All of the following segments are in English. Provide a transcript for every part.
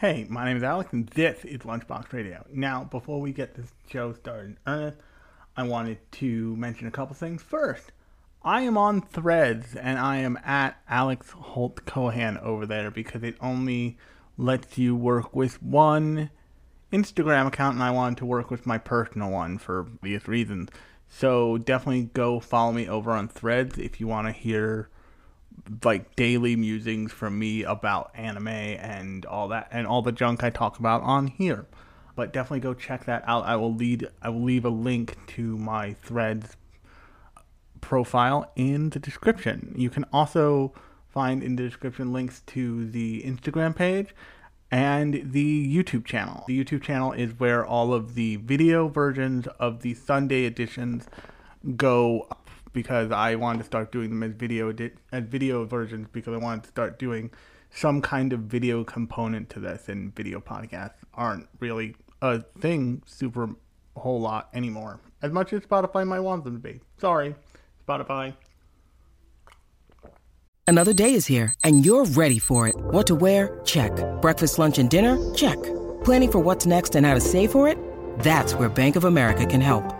Hey, my name is Alex, and this is Lunchbox Radio. Now, before we get this show started in earnest, I wanted to mention a couple things. First, I am on Threads, and I am at Alex Holt Cohan over there because it only lets you work with one Instagram account, and I wanted to work with my personal one for obvious reasons. So definitely go follow me over on Threads if you want to hear like daily musings from me about anime and all that and all the junk I talk about on here. But definitely go check that out. I will lead I will leave a link to my threads profile in the description. You can also find in the description links to the Instagram page and the YouTube channel. The YouTube channel is where all of the video versions of the Sunday editions go because I wanted to start doing them as video as video versions because I wanted to start doing some kind of video component to this and video podcasts aren't really a thing super whole lot anymore. As much as Spotify might want them to be. Sorry, Spotify. Another day is here and you're ready for it. What to wear? Check. Breakfast, lunch, and dinner? Check. Planning for what's next and how to save for it? That's where Bank of America can help.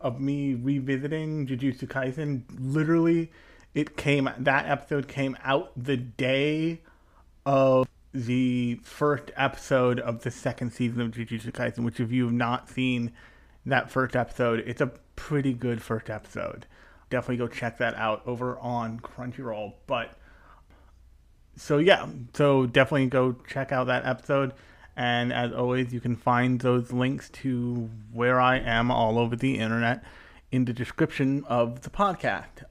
of me revisiting Jujutsu Kaisen. Literally, it came that episode came out the day of the first episode of the second season of Jujutsu Kaisen. Which, if you have not seen that first episode, it's a pretty good first episode. Definitely go check that out over on Crunchyroll. But so yeah, so definitely go check out that episode. And as always, you can find those links to where I am all over the internet in the description of the podcast.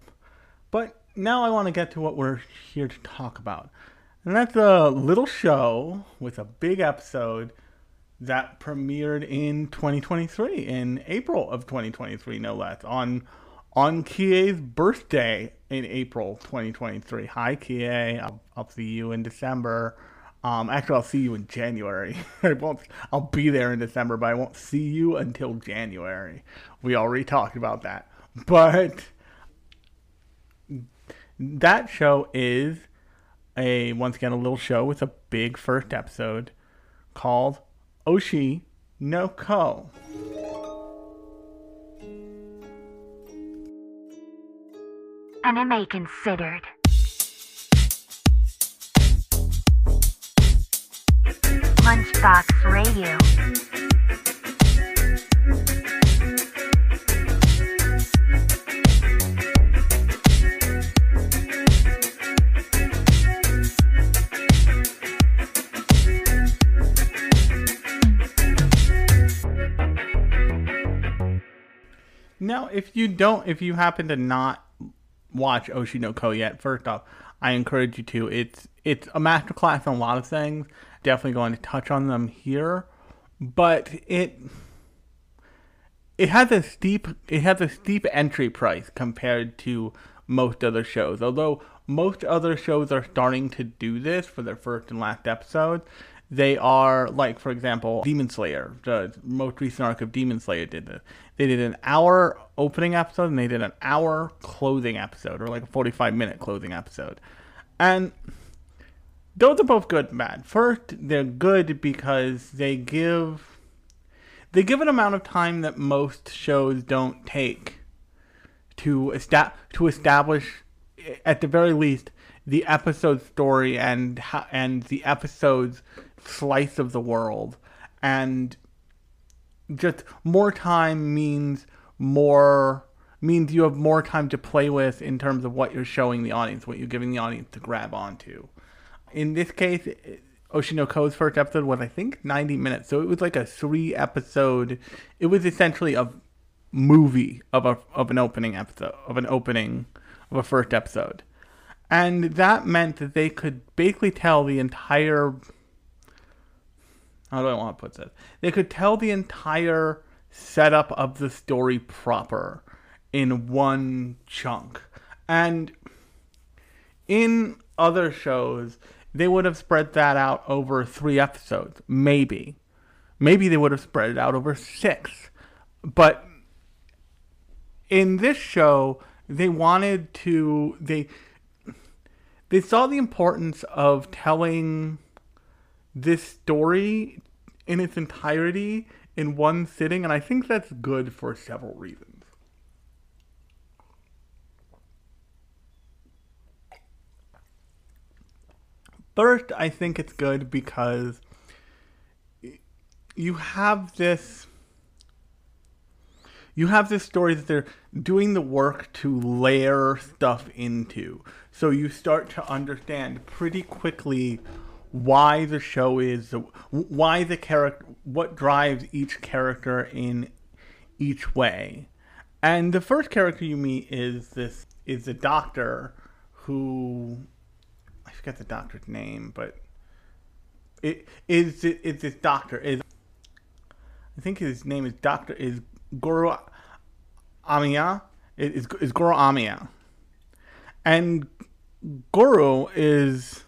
But now I want to get to what we're here to talk about. And that's a little show with a big episode that premiered in 2023, in April of 2023, no less, on on Kie's birthday in April 2023. Hi, Kie. I'll, I'll see you in December. Um, actually, I'll see you in January. I won't. I'll be there in December, but I won't see you until January. We already talked about that. But that show is a once again a little show with a big first episode called Oshi no Ko. Anime considered. Lunchbox Radio. Now, if you don't, if you happen to not watch Oshi no Ko yet, first off, I encourage you to. It's it's a masterclass on a lot of things. Definitely going to touch on them here, but it it has a steep it has a steep entry price compared to most other shows. Although most other shows are starting to do this for their first and last episodes, they are like for example demon slayer the most recent arc of demon slayer did this they did an hour opening episode and they did an hour closing episode or like a 45 minute closing episode and those are both good and bad first they're good because they give they give an amount of time that most shows don't take to esta- to establish at the very least the episode story and ho- and the episode's slice of the world. And just more time means more means you have more time to play with in terms of what you're showing the audience what you're giving the audience to grab onto in this case uh, Oshi no Ko's first episode was I think 90 minutes so it was like a three episode it was essentially a movie of a of an opening episode of an opening of a first episode and that meant that they could basically tell the entire how do I want to put this? They could tell the entire setup of the story proper in one chunk. And in other shows, they would have spread that out over three episodes, maybe. Maybe they would have spread it out over six. But in this show, they wanted to they they saw the importance of telling this story in its entirety in one sitting, and I think that's good for several reasons. First, I think it's good because you have this you have this story that they're doing the work to layer stuff into. So you start to understand pretty quickly why the show is why the character what drives each character in each way. And the first character you meet is this is a doctor who forget the doctor's name, but it is it, it's this doctor is I think his name is Doctor is Goro Amiya is is Goro Amiya, and Goro is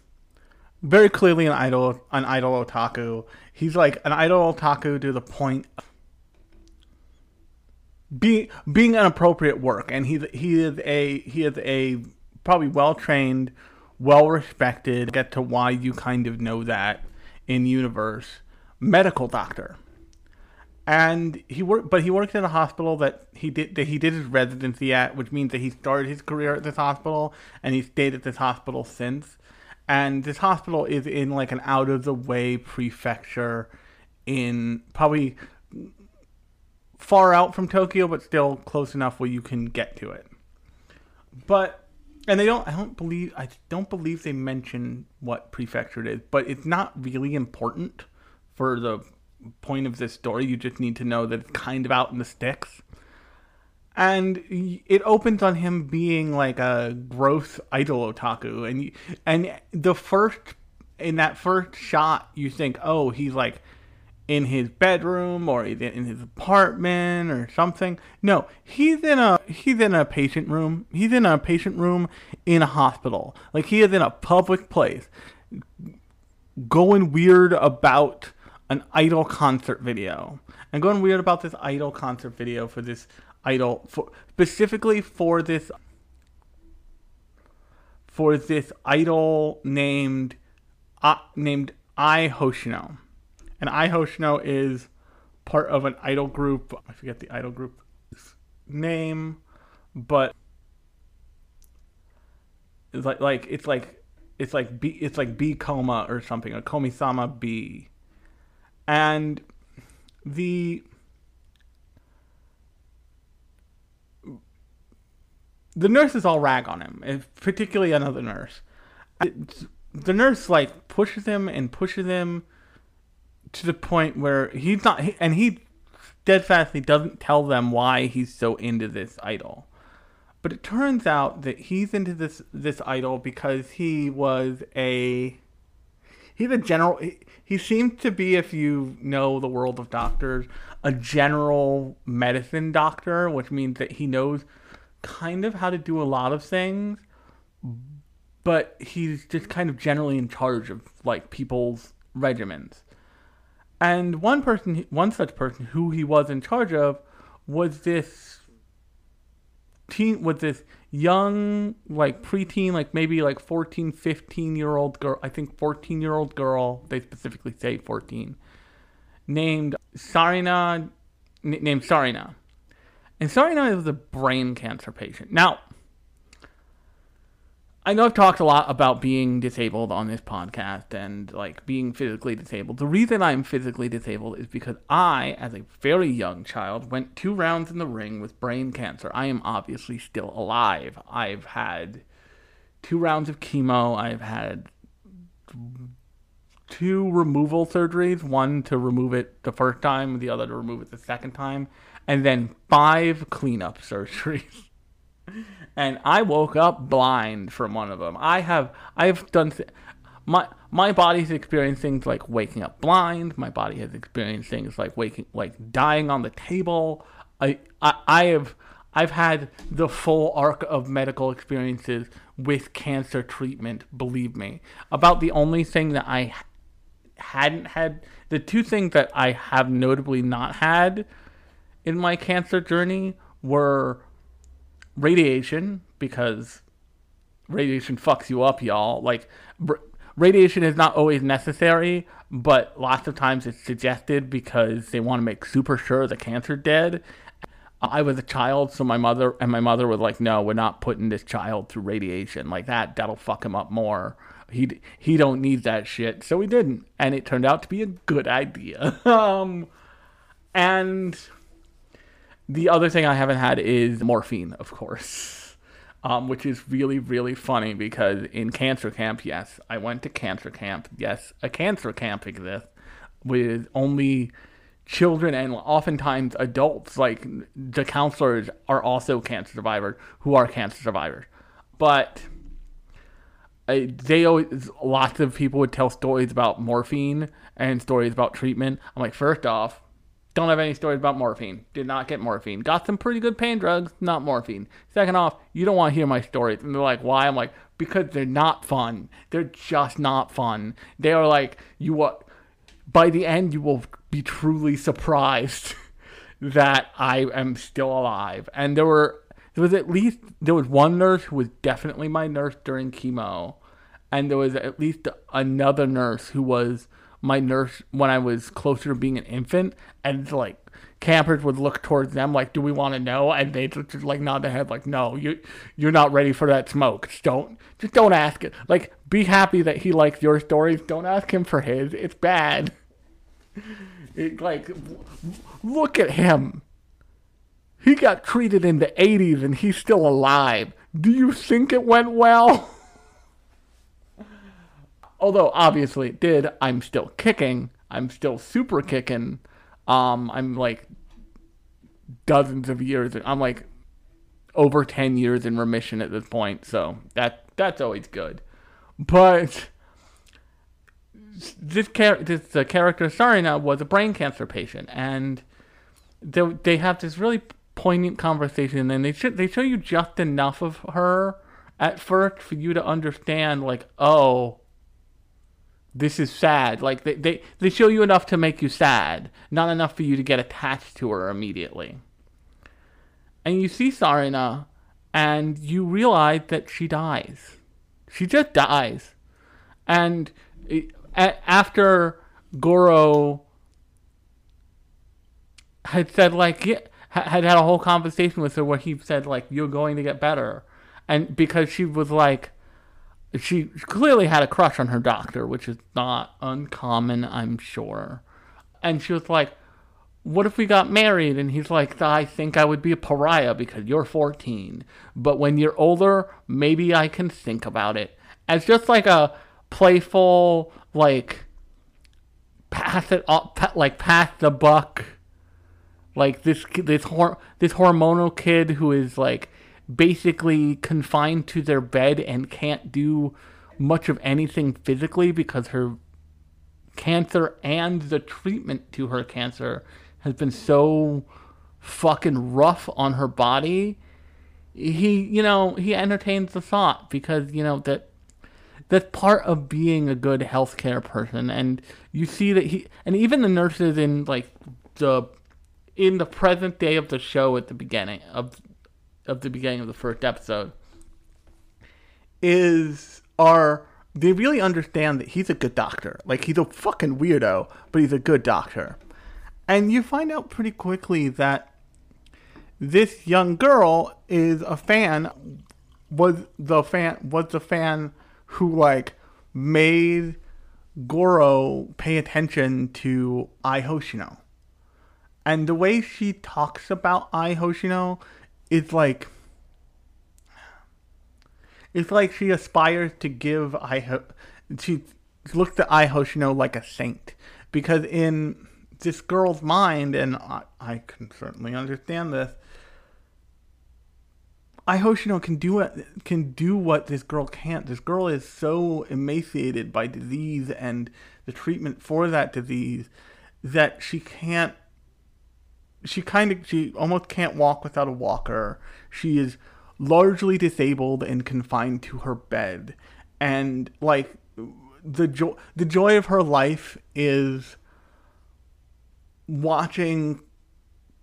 very clearly an idol an idol otaku. He's like an idol otaku to the point of being being an appropriate work, and he he is a he is a probably well trained, well respected. Get to why you kind of know that in universe medical doctor and he worked, but he worked in a hospital that he did that he did his residency at, which means that he started his career at this hospital and he stayed at this hospital since. And this hospital is in like an out of the way prefecture in probably far out from Tokyo, but still close enough where you can get to it. But and they don't I don't believe I don't believe they mention what prefecture it is, but it's not really important for the point of this story. You just need to know that it's kind of out in the sticks. And it opens on him being like a gross idol otaku, and and the first in that first shot, you think, oh, he's like in his bedroom or in his apartment or something. No, he's in a he's in a patient room. He's in a patient room in a hospital. Like he is in a public place, going weird about an idol concert video. I'm going weird about this idol concert video for this idol for specifically for this for this idol named uh, named Ai Hoshino. And Ai Hoshino is part of an idol group. I forget the idol group name, but it's like like it's like it's like B it's like B Coma or something, a Komi-sama B and the the nurses all rag on him, particularly another nurse. the nurse like pushes him and pushes him to the point where he's not, and he steadfastly doesn't tell them why he's so into this idol. But it turns out that he's into this this idol because he was a he's a general. He, he seems to be, if you know the world of doctors, a general medicine doctor, which means that he knows kind of how to do a lot of things, but he's just kind of generally in charge of like people's regimens. And one person, one such person who he was in charge of, was this teen, was this young, like preteen, like maybe like 14, 15 year old girl, I think 14 year old girl, they specifically say 14, named Sarina, n- named Sarina. And Sarina is a brain cancer patient. Now, I know I've talked a lot about being disabled on this podcast and like being physically disabled. The reason I'm physically disabled is because I, as a very young child, went two rounds in the ring with brain cancer. I am obviously still alive. I've had two rounds of chemo. I've had two removal surgeries one to remove it the first time, the other to remove it the second time, and then five cleanup surgeries and I woke up blind from one of them. I have I've done th- my my body's experienced things like waking up blind. My body has experienced things like waking like dying on the table. I I, I have I've had the full arc of medical experiences with cancer treatment, believe me. About the only thing that I hadn't had, the two things that I have notably not had in my cancer journey were radiation, because radiation fucks you up, y'all. Like, r- radiation is not always necessary, but lots of times it's suggested because they want to make super sure the cancer dead. I was a child, so my mother and my mother was like, "No, we're not putting this child through radiation like that. That'll fuck him up more. He he don't need that shit." So we didn't, and it turned out to be a good idea. um, and the other thing I haven't had is morphine, of course, um, which is really really funny because in cancer camp, yes, I went to cancer camp. Yes, a cancer camp exists with only children and oftentimes adults. Like the counselors are also cancer survivors who are cancer survivors. But uh, they always lots of people would tell stories about morphine and stories about treatment. I'm like first off don't have any stories about morphine. Did not get morphine. Got some pretty good pain drugs not morphine. Second off you don't want to hear my stories. And they're like why? I'm like because they're not fun. They're just not fun. They are like you what by the end you will be truly surprised that I am still alive. And there were there was at least there was one nurse who was definitely my nurse during chemo, and there was at least another nurse who was my nurse when I was closer to being an infant, and like campers would look towards them like, "Do we want to know?" And they just, just like nod their head like, "No, you you're not ready for that smoke. Just don't just don't ask it. Like, be happy that he likes your stories. Don't ask him for his. It's bad." It, like, look at him. He got treated in the 80s and he's still alive. Do you think it went well? Although, obviously, it did. I'm still kicking. I'm still super kicking. Um, I'm like dozens of years. I'm like over 10 years in remission at this point. So that that's always good. But this char- this uh, character Sarina was a brain cancer patient, and they they have this really poignant conversation, and they they show you just enough of her at first for you to understand, like, oh, this is sad. Like they they they show you enough to make you sad, not enough for you to get attached to her immediately. And you see Sarina, and you realize that she dies. She just dies, and. Eh, it, after Goro had said like yeah, had had a whole conversation with her where he said like you're going to get better, and because she was like she clearly had a crush on her doctor, which is not uncommon, I'm sure, and she was like. What if we got married? And he's like, I think I would be a pariah because you're 14. But when you're older, maybe I can think about it. As just like a playful, like pass it up, like pass the buck. Like this, this hor- this hormonal kid who is like basically confined to their bed and can't do much of anything physically because her cancer and the treatment to her cancer has been so fucking rough on her body. He, you know, he entertains the thought because, you know, that that's part of being a good healthcare person and you see that he and even the nurses in like the in the present day of the show at the beginning of of the beginning of the first episode is are they really understand that he's a good doctor like he's a fucking weirdo but he's a good doctor and you find out pretty quickly that this young girl is a fan was the fan was the fan who like made Goro pay attention to Ai Hoshino. And the way she talks about Ai Hoshino is like it's like she aspires to give Iho. she looks at Ai Hoshino like a saint because in this girl's mind and I, I can certainly understand this Ai Hoshino can do it can do what this girl can't. This girl is so emaciated by disease and the treatment for that disease that she can't she kind of she almost can't walk without a walker. She is largely disabled and confined to her bed. And like the joy the joy of her life is watching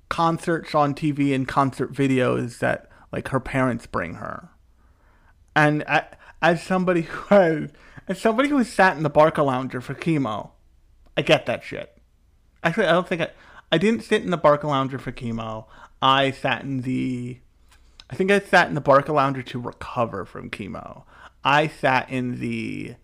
concerts on TV and concert videos that like her parents bring her. And as somebody who has, as somebody who has sat in the Barcalounger for chemo, I get that shit. Actually, I don't think I, I didn't sit in the Barcalounger for chemo. I sat in the, I think I sat in the Barcalounger to recover from chemo. I sat in the,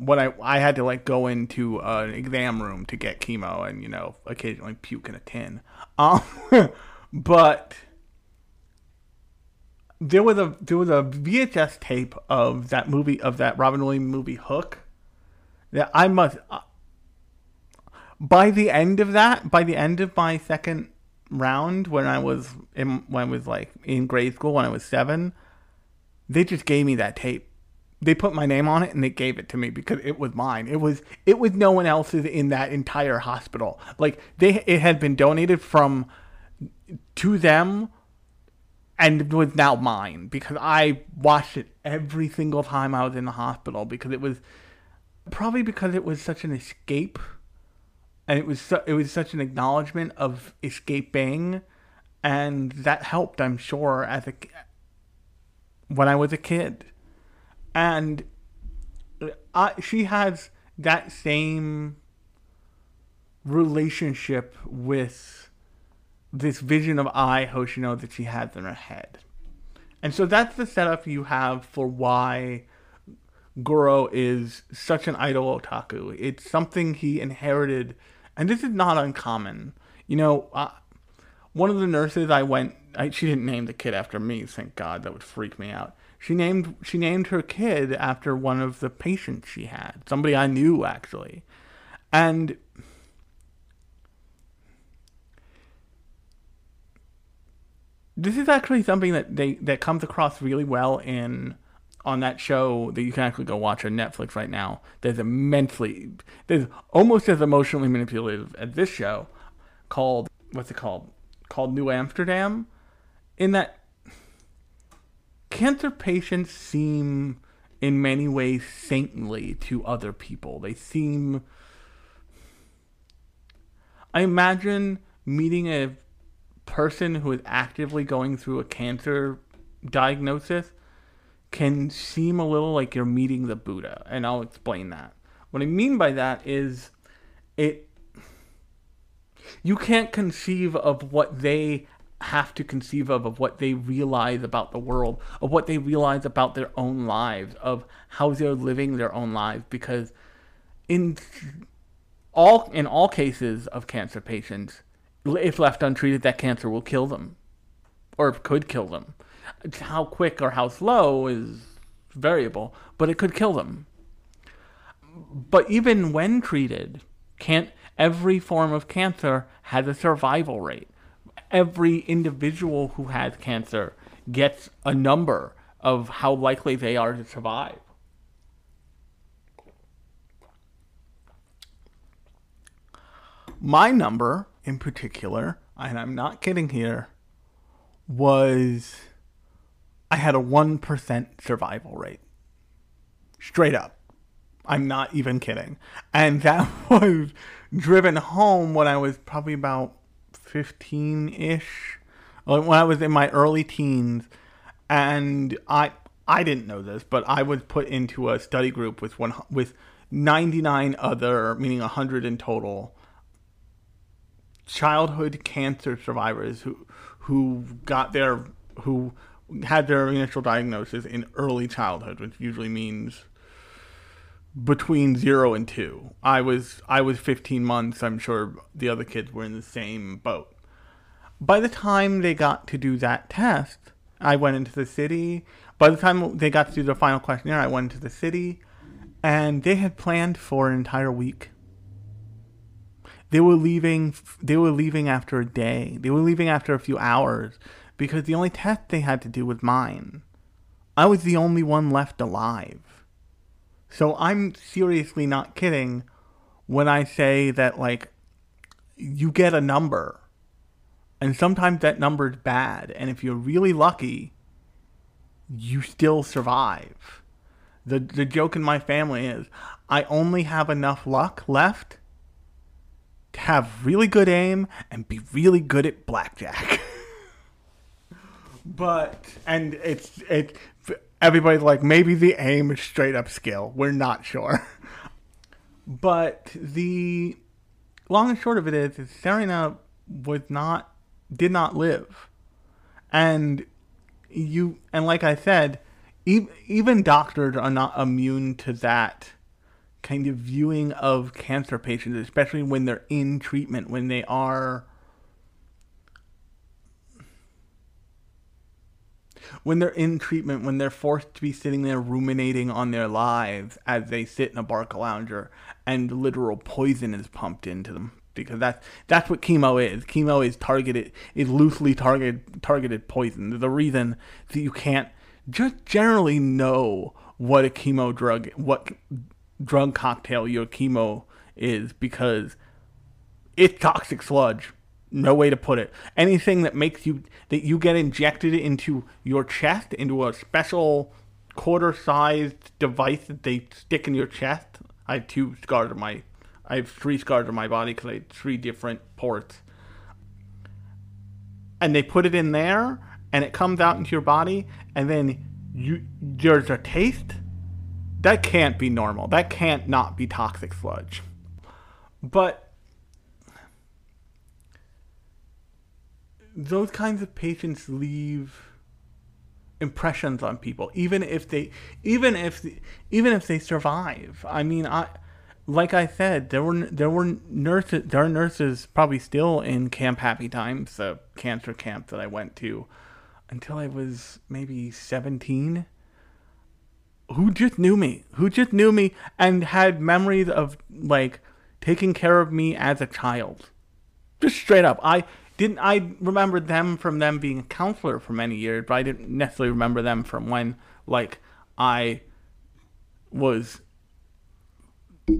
when I I had to like go into an exam room to get chemo and you know occasionally puke in a tin. Um, but there was a there was a VHS tape of that movie of that Robin Williams movie Hook that I must by the end of that by the end of my second round when I was in when I was like in grade school when I was 7 they just gave me that tape they put my name on it and they gave it to me because it was mine. It was it was no one else's in that entire hospital. Like they it had been donated from to them and it was now mine because I watched it every single time I was in the hospital because it was probably because it was such an escape and it was su- it was such an acknowledgement of escaping and that helped I'm sure as a when I was a kid and uh, she has that same relationship with this vision of Ai Hoshino that she has in her head. And so that's the setup you have for why Goro is such an idol otaku. It's something he inherited, and this is not uncommon. You know, uh, one of the nurses I went, I, she didn't name the kid after me, thank God, that would freak me out. She named she named her kid after one of the patients she had, somebody I knew actually, and this is actually something that they that comes across really well in on that show that you can actually go watch on Netflix right now. There's immensely there's almost as emotionally manipulative as this show called what's it called? Called New Amsterdam. In that cancer patients seem in many ways saintly to other people. They seem I imagine meeting a person who is actively going through a cancer diagnosis can seem a little like you're meeting the Buddha, and I'll explain that. What I mean by that is it you can't conceive of what they have to conceive of of what they realize about the world, of what they realize about their own lives, of how they're living their own lives because in all in all cases of cancer patients, if left untreated that cancer will kill them or could kill them. How quick or how slow is variable, but it could kill them. But even when treated, can't every form of cancer has a survival rate every individual who has cancer gets a number of how likely they are to survive. My number in particular, and I'm not kidding here, was I had a 1% survival rate. Straight up. I'm not even kidding. And that was driven home when I was probably about 15 ish, uh, when I was in my early teens, and I I didn't know this, but I was put into a study group with one with 99 other, meaning 100 in total, childhood cancer survivors who who got their who had their initial diagnosis in early childhood, which usually means between zero and two. I was I was 15 months. I'm sure the other kids were in the same boat. By the time they got to do that test, I went into the city. By the time they got to do the final questionnaire, I went into the city, and they had planned for an entire week. They were leaving. They were leaving after a day. They were leaving after a few hours because the only test they had to do was mine. I was the only one left alive. So I'm seriously not kidding when I say that, like, you get a number. And sometimes that number's bad. And if you're really lucky, you still survive. The, the joke in my family is I only have enough luck left to have really good aim and be really good at blackjack. but and it's it everybody's like maybe the aim is straight up skill. We're not sure. but the long and short of it is, is Sarina was not did not live, and you and like I said, even doctors are not immune to that kind of viewing of cancer patients, especially when they're in treatment, when they are when they're in treatment, when they're forced to be sitting there ruminating on their lives as they sit in a Barcalounger and literal poison is pumped into them. Because that's that's what chemo is. Chemo is targeted is loosely targeted targeted poison. The reason that you can't just generally know what a chemo drug what drug cocktail your chemo is because it's toxic sludge no way to put it. Anything that makes you that you get injected into your chest into a special quarter-sized device that they stick in your chest. I have two scars on my, I have three scars on my body because I had three different ports. And they put it in there, and it comes out into your body, and then you there's a taste. That can't be normal. That can't not be toxic sludge. But those kinds of patients leave impressions on people even if they even if even if they survive. I mean i like i said there were there were nurses there are nurses probably still in camp happy times the cancer camp that i went to until i was maybe 17 who just knew me? Who just knew me and had memories of like taking care of me as a child? Just straight up. I didn't I remember them from them being a counselor for many years, but I didn't necessarily remember them from when like I was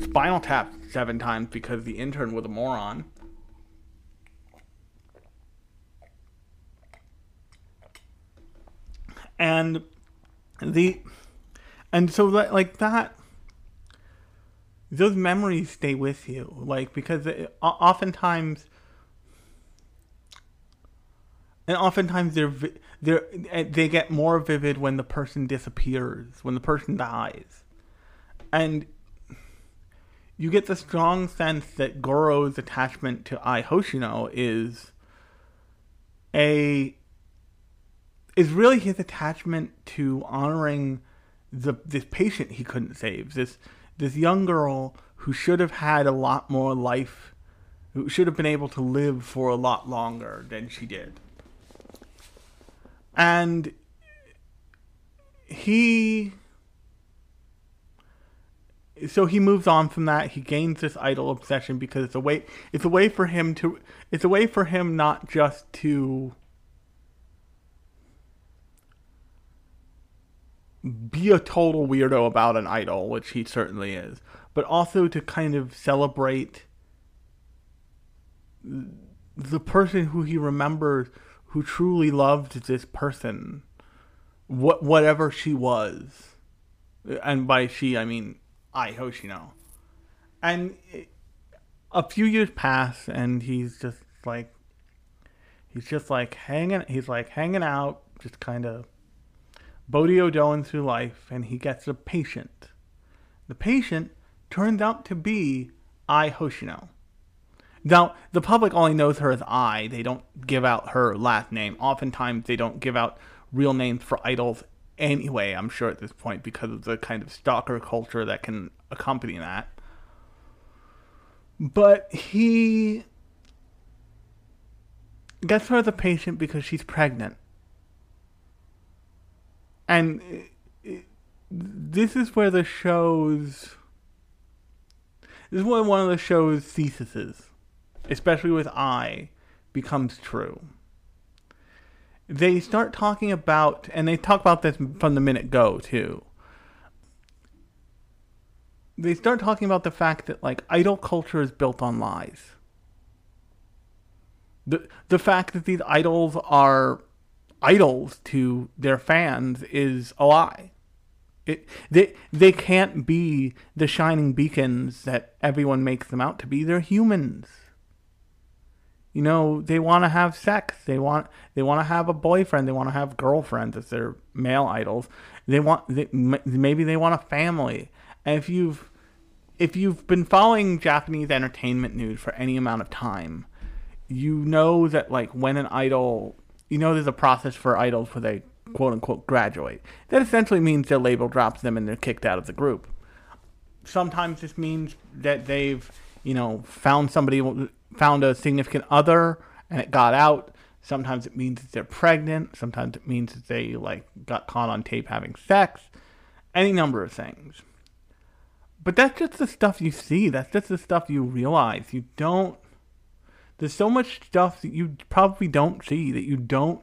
spinal tapped seven times because the intern was a moron. And the and so that like that those memories stay with you like because it, oftentimes and oftentimes they're they eh, they get more vivid when the person disappears, when the person dies, and you get the strong sense that Goro's attachment to Ai Hoshino is a is really his attachment to honoring the this patient he couldn't save this this young girl who should have had a lot more life who should have been able to live for a lot longer than she did and he so he moves on from that. He gains this idol obsession because it's a way it's a way for him to it's a way for him not just to be a total weirdo about an idol which he certainly is but also to kind of celebrate the person who he remembers who truly loved this person, what whatever she was, and by she I mean Ai Hoshino, and a few years pass, and he's just like he's just like hanging he's like hanging out, just kind of Bodhi doing through life, and he gets a patient. The patient turns out to be Ai Hoshino. Now, the public only knows her as Ai. They don't give out her last name. Oftentimes, they don't give out real names for idols anyway, I'm sure at this point, because of the kind of stalker culture that can accompany that. But he gets her as a patient because she's pregnant. And this is where the show's. This is where one of the show's theses especially with Ai, becomes true. they start talking about, and they talk about this from the minute go too. They start talking about the fact that like idol culture is built on lies. The the fact that these idols are idols to their fans is a lie. It, they they can't be the shining beacons that everyone makes them out to be. They're humans. You know, they want to have sex. They want they want to have a boyfriend. They want to have girlfriends if they're male idols. They want they, maybe they want a family. And if you've if you've been following Japanese entertainment news for any amount of time, you know that like when an idol, you know, there's a process for idols where they quote unquote graduate. That essentially means their label drops them and they're kicked out of the group. Sometimes this means that they've, you know, found somebody, found a significant other and it got out. Sometimes it means that they're pregnant. Sometimes it means that they like got caught on tape having sex. Any number of things. But that's just the stuff you see. That's just the stuff you realize. You don't. There's so much stuff that you probably don't see that you don't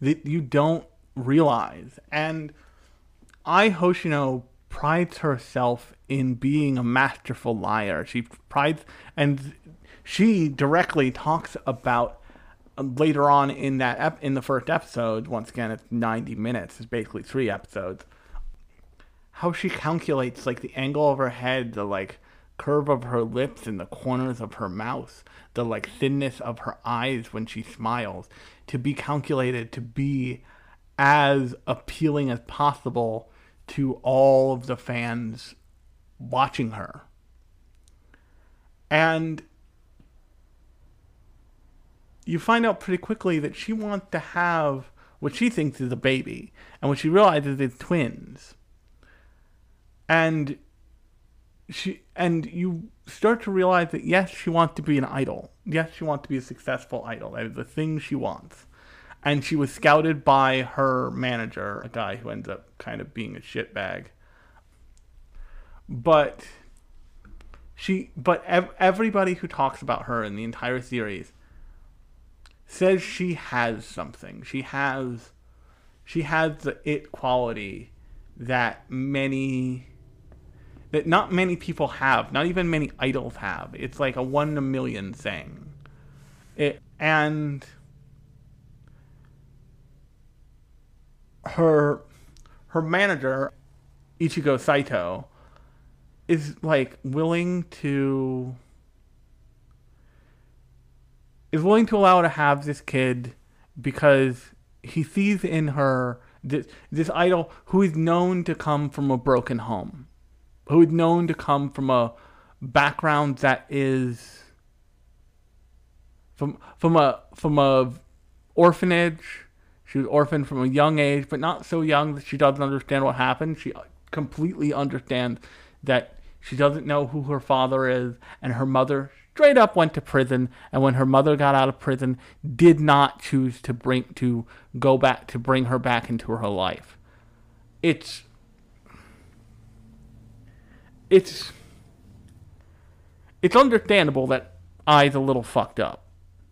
that you don't realize. And Ai Hoshino prides herself in being a masterful liar. She prides, and she directly talks about uh, later on in that ep- in the first episode. Once again, it's ninety minutes. It's basically three episodes. How she calculates like the angle of her head, the like curve of her lips and the corners of her mouth, the like thinness of her eyes when she smiles, to be calculated to be as appealing as possible to all of the fans watching her. And you find out pretty quickly that she wants to have what she thinks is a baby, and what she realizes is twins. And she and you start to realize that yes, she wants to be an idol. Yes, she wants to be a successful idol. That is the thing she wants and she was scouted by her manager, a guy who ends up kind of being a shitbag. But she, but ev- everybody who talks about her in the entire series says she has something. She has, she has the it quality that many, that not many people have. Not even many idols have. It's like a one in a million thing. It and her her manager Ichigo Saito is like willing to is willing to allow her to have this kid because he sees in her this this idol who is known to come from a broken home, who is known to come from a background that is from from a from a orphanage she was orphaned from a young age, but not so young that she doesn't understand what happened. She completely understands that she doesn't know who her father is, and her mother straight up went to prison. And when her mother got out of prison, did not choose to bring to go back to bring her back into her life. It's it's it's understandable that Ai's a little fucked up.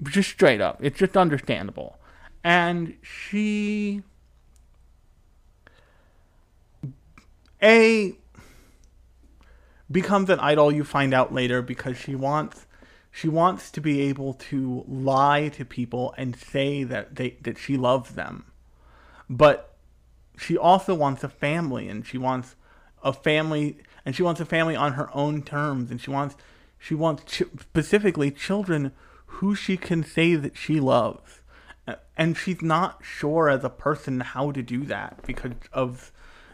Just straight up. It's just understandable and she a becomes an idol you find out later because she wants she wants to be able to lie to people and say that they that she loves them. But she also wants a family and she wants a family and she wants a family on her own terms and she wants she wants ch- specifically children who she can say that she loves. And she's not sure as a person how to do that because of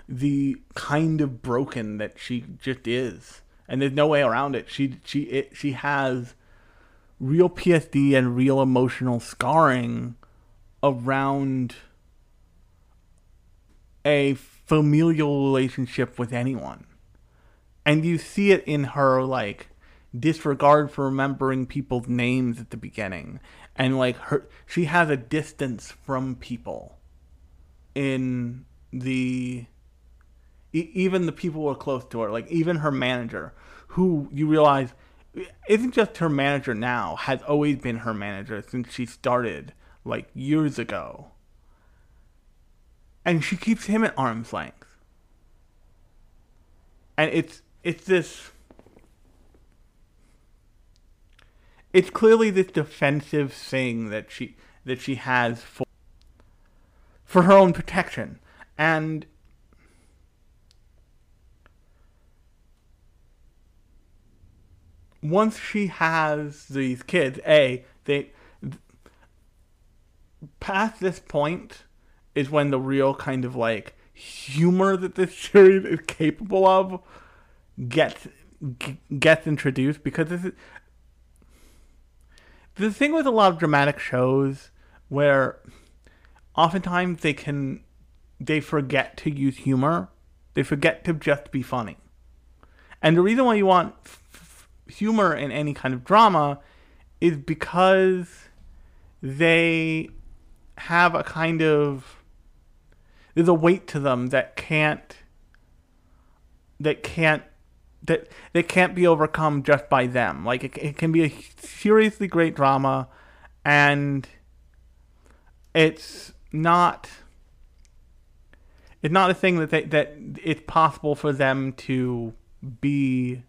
the kind of broken that she just is. And there's no way around it. She she it, she has real PSD and real emotional scarring around a familial relationship with anyone. And you see it in her like disregard for remembering people's names at the beginning. And like her she has a distance from people in the even the people who are close to her like even her manager who you realize isn't just her manager now has always been her manager since she started like years ago and she keeps him at arm's length. And it's it's this it's clearly this defensive thing that she that she has for for her own protection. And once she has these kids, A, they past this point is when the real kind of like humor that this series is capable of gets gets introduced because this is the thing with a lot of dramatic shows where oftentimes they can they forget to use humor they forget to just be funny. And the reason why you want humor in any kind of drama is because they have a kind of there's a weight to them that can't that can't that that can't be overcome just by them. Like it, it can be a seriously great drama, and it's not it's not a thing that they, that it's possible for them to be.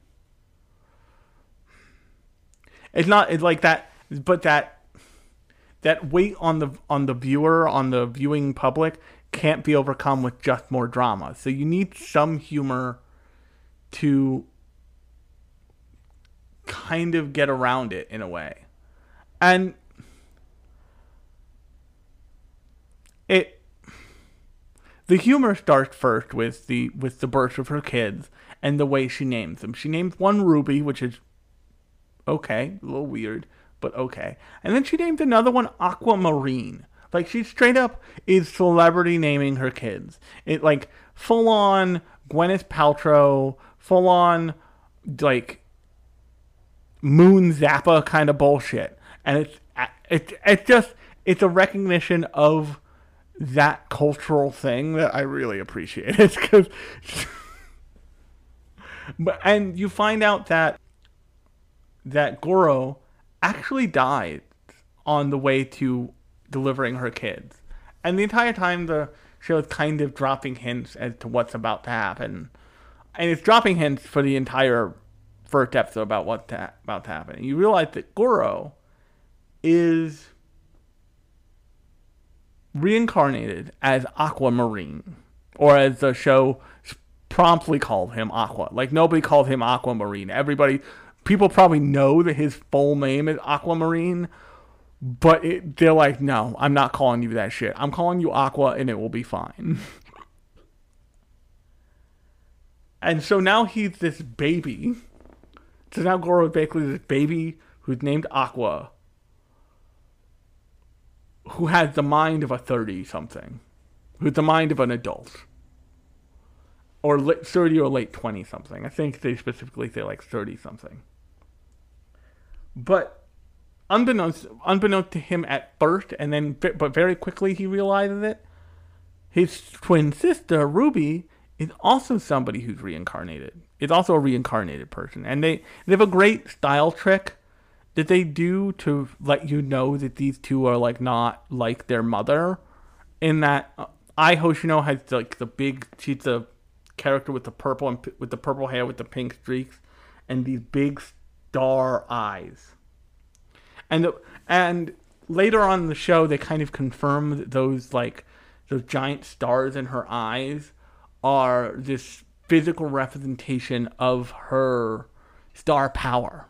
It's not it's like that, but that that weight on the on the viewer on the viewing public can't be overcome with just more drama. So you need some humor to kind of get around it in a way. And it the humor starts first with the with the birth of her kids and the way she names them. She names one Ruby, which is okay, a little weird, but okay. And then she named another one Aquamarine. Like she straight up is celebrity naming her kids. It like full on Gwyneth Paltrow, full on like Moon Zappa kind of bullshit. And it's it's it's just it's a recognition of that cultural thing that I really appreciate. It's because, but and you find out that that Goro actually died on the way to delivering her kids, and the entire time the show is kind of dropping hints as to what's about to happen, and it's dropping hints for the entire first episode about what's about to happen. And you realize that Goro is reincarnated as Aquamarine, or as the show promptly called him Aqua. Like nobody called him Aquamarine. Everybody, people probably know that his full name is Aquamarine, but it, they're like, no, I'm not calling you that shit. I'm calling you Aqua, and it will be fine. and so now he's this baby. So now Goro is basically this baby who's named Aqua who has the mind of a 30 something, who's the mind of an adult, or late 30 or late 20 something. I think they specifically say like 30 something. But unbeknownst, unbeknownst to him at first, and then but very quickly he realizes it. His twin sister Ruby is also somebody who's reincarnated. Is also a reincarnated person, and they they have a great style trick that they do to let you know that these two are like not like their mother in that uh, Ai Hoshino has like the big she's the character with the purple and with the purple hair with the pink streaks and these big star eyes. And the, and later on in the show they kind of confirm those like those giant stars in her eyes are this physical representation of her star power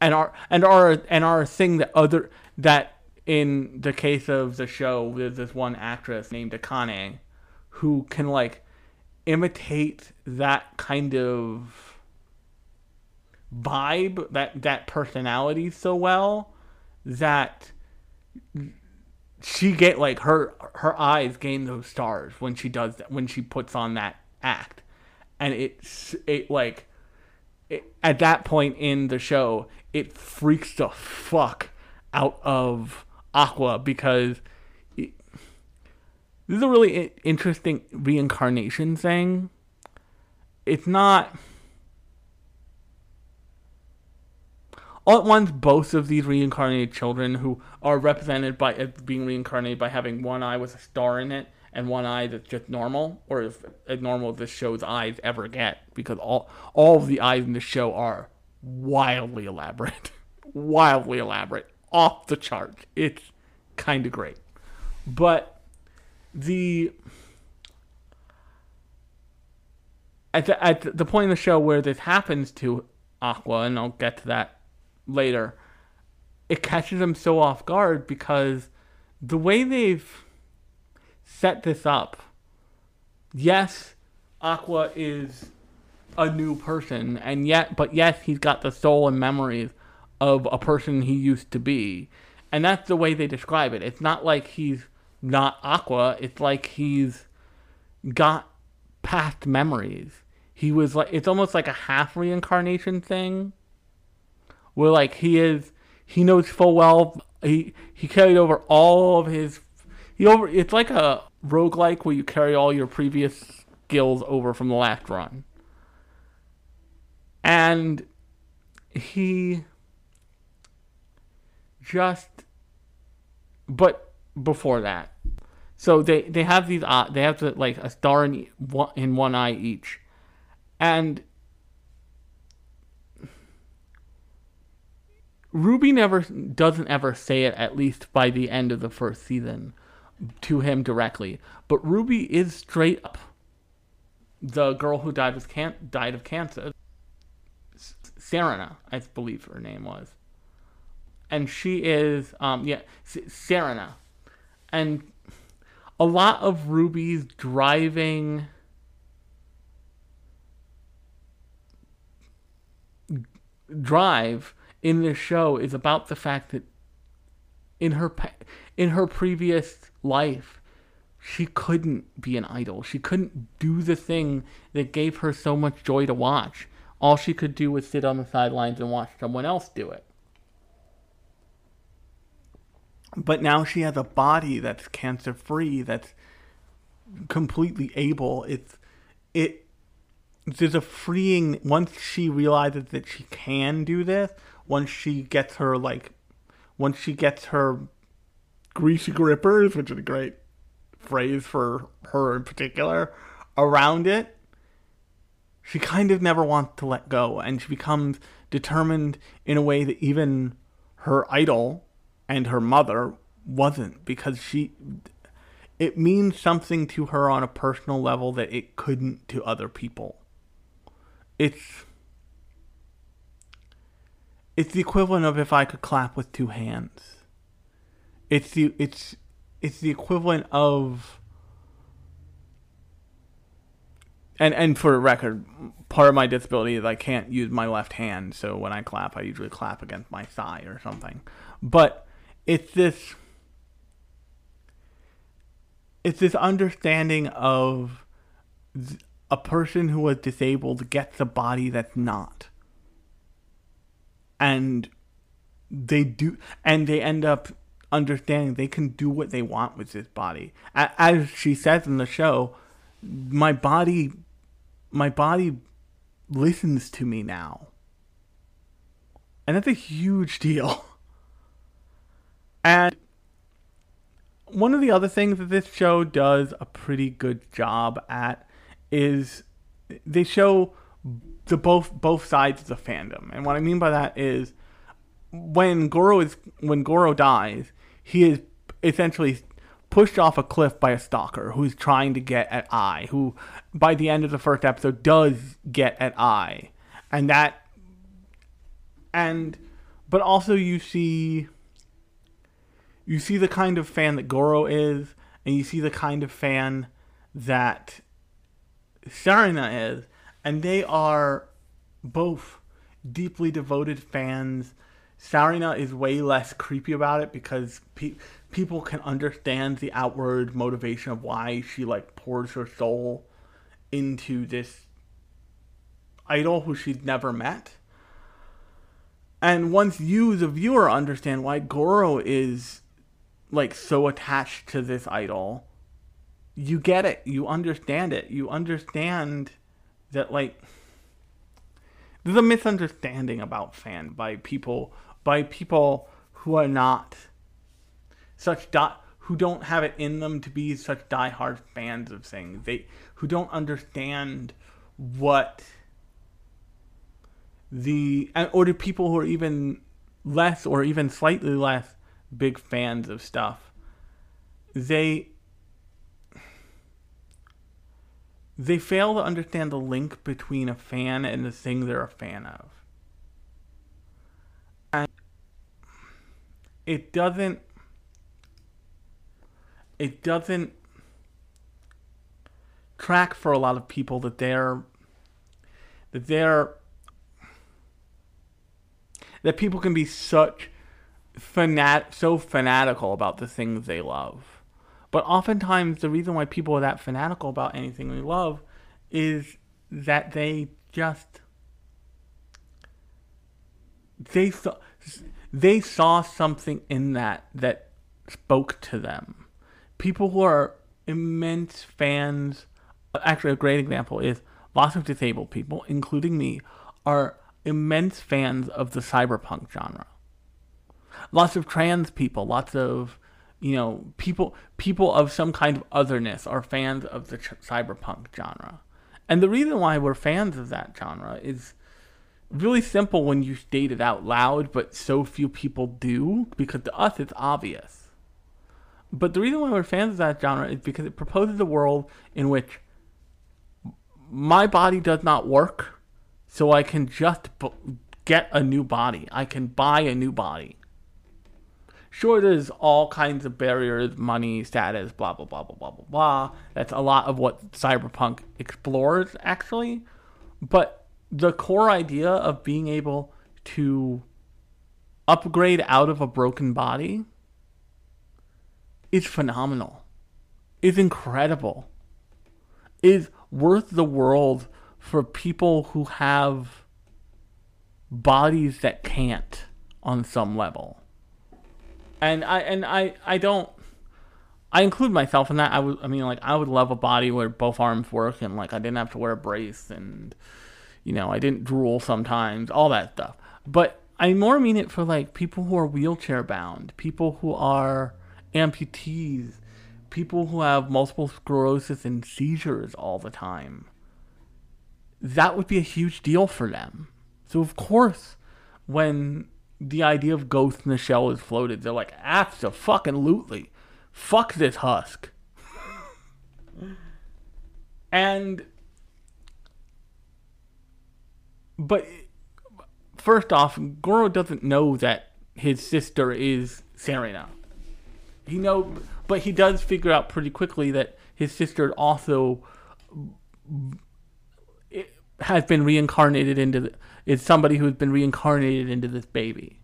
and are and are and are a thing that other that in the case of the show there's this one actress named Akane who can like imitate that kind of vibe that that personality so well that she get like her her eyes gain those stars when she does that when she puts on that act and it's it like it, at that point in the show it freaks the fuck out of Aqua because it, this is a really interesting reincarnation thing. It's not. All at once, both of these reincarnated children, who are represented by uh, being reincarnated by having one eye with a star in it, and one eye that's just normal, or as, as normal as this show's eyes ever get, because all all of the eyes in the show are wildly elaborate, wildly elaborate, off the charts. It's kind of great, but the at the, at the point in the show where this happens to Aqua, and I'll get to that later, it catches them so off guard because the way they've set this up, yes, Aqua is a new person, and yet, but yes, he's got the soul and memories of a person he used to be, and that's the way they describe it. It's not like he's not Aqua. It's like he's got past memories. He was like it's almost like a half reincarnation thing. Where like he is he knows full well he he carried over all of his he over it's like a roguelike where you carry all your previous skills over from the last run. And he just but before that so they they have these uh, they have to like a star in one, in one eye each and Ruby never doesn't ever say it at least by the end of the first season to him directly. But Ruby is straight up the girl who died of can- died of cancer. Sarina I believe her name was. And she is um yeah Sarina. And a lot of Ruby's driving drive in this show is about the fact that in her in her previous life she couldn't be an idol. She couldn't do the thing that gave her so much joy to watch. All she could do was sit on the sidelines and watch someone else do it. But now she has a body that's cancer free, that's completely able. It's it there's a freeing once she realizes that she can do this, once she gets her like once she gets her greasy grippers, which is a great phrase for her in particular, around it, she kind of never wants to let go. And she becomes determined in a way that even her idol and her mother wasn't because she it means something to her on a personal level that it couldn't to other people. It's it's the equivalent of if I could clap with two hands. It's the it's it's the equivalent of and and for record, part of my disability is I can't use my left hand, so when I clap, I usually clap against my thigh or something. But it's this it's this understanding of a person who was disabled gets a body that's not. And they do and they end up understanding they can do what they want with this body. As she says in the show, my body my body listens to me now. And that's a huge deal. And one of the other things that this show does a pretty good job at is they show the both both sides of the fandom, and what I mean by that is when Goro is when Goro dies, he is essentially pushed off a cliff by a stalker who's trying to get at Ai, who by the end of the first episode does get at Ai, and that and but also you see you see the kind of fan that Goro is, and you see the kind of fan that Sarina is, and they are both deeply devoted fans. Sarina is way less creepy about it because pe- people can understand the outward motivation of why she like pours her soul into this idol who she's never met. And once you, the viewer, understand why Goro is like so attached to this idol, you get it. You understand it. You understand that like there's a misunderstanding about fan by people by people who are not such dot who don't have it in them to be such diehard fans of things. They who don't understand what the or to people who are even less or even slightly less big fans of stuff. They they fail to understand the link between a fan and the thing they're a fan of. And it doesn't it doesn't track for a lot of people that they're that they're that people can be such fanat so fanatical about the things they love. But oftentimes the reason why people are that fanatical about anything they love is that they just they saw they saw something in that that spoke to them. People who are immense fans actually a great example is lots of disabled people, including me, are immense fans of the cyberpunk genre. Lots of trans people, lots of you know people people of some kind of otherness are fans of the ch- cyberpunk genre. And the reason why we're fans of that genre is really simple when you state it out loud, but so few people do because to us it's obvious. But the reason why we're fans of that genre is because it proposes a world in which my body does not work, so I can just get a new body. I can buy a new body. Sure, there's all kinds of barriers, money, status, blah, blah, blah, blah, blah, blah, blah. That's a lot of what Cyberpunk explores, actually. But the core idea of being able to upgrade out of a broken body is phenomenal, is incredible, is worth the world for people who have bodies that can't on some level. And I and I I don't I include myself in that. I would I mean like I would love a body where both arms work and like I didn't have to wear a brace and you know, I didn't drool sometimes, all that stuff. But I more mean it for like people who are wheelchair bound, people who are amputees, people who have multiple sclerosis and seizures all the time. That would be a huge deal for them. So of course, when the idea of Ghost in the Shell is floated, they're like, absolutely, fuck this husk. and but first off, Goro doesn't know that his sister is Sarina. He know, but he does figure out pretty quickly that his sister also has been reincarnated into the, is somebody who's been reincarnated into this baby,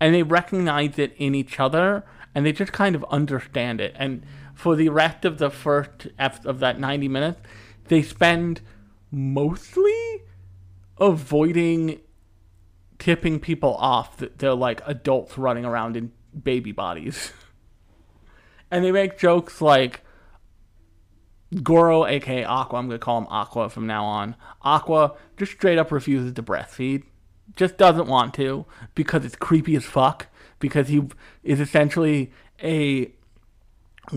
and they recognize it in each other, and they just kind of understand it. And for the rest of the first of that ninety minutes, they spend mostly avoiding tipping people off that they're like adults running around in baby bodies. and they make jokes like Goro, aka Aqua, I'm gonna call him Aqua from now on. Aqua just straight up refuses to breastfeed. Just doesn't want to because it's creepy as fuck. Because he is essentially a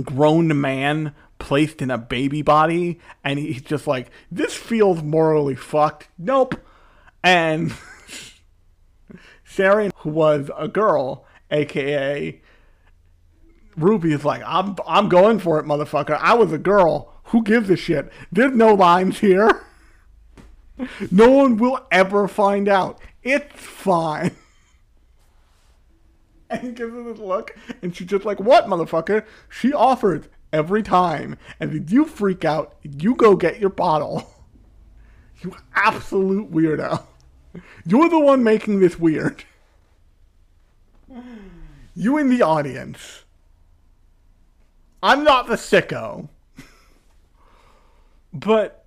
grown man placed in a baby body, and he's just like, this feels morally fucked. Nope. And Sarah, who was a girl, aka Ruby, is like, I'm I'm going for it, motherfucker. I was a girl. Who gives a shit? There's no lines here. No one will ever find out. It's fine. And he gives her this look, and she's just like, What, motherfucker? She offers every time. And if you freak out, you go get your bottle. You absolute weirdo. You're the one making this weird. You in the audience. I'm not the sicko. But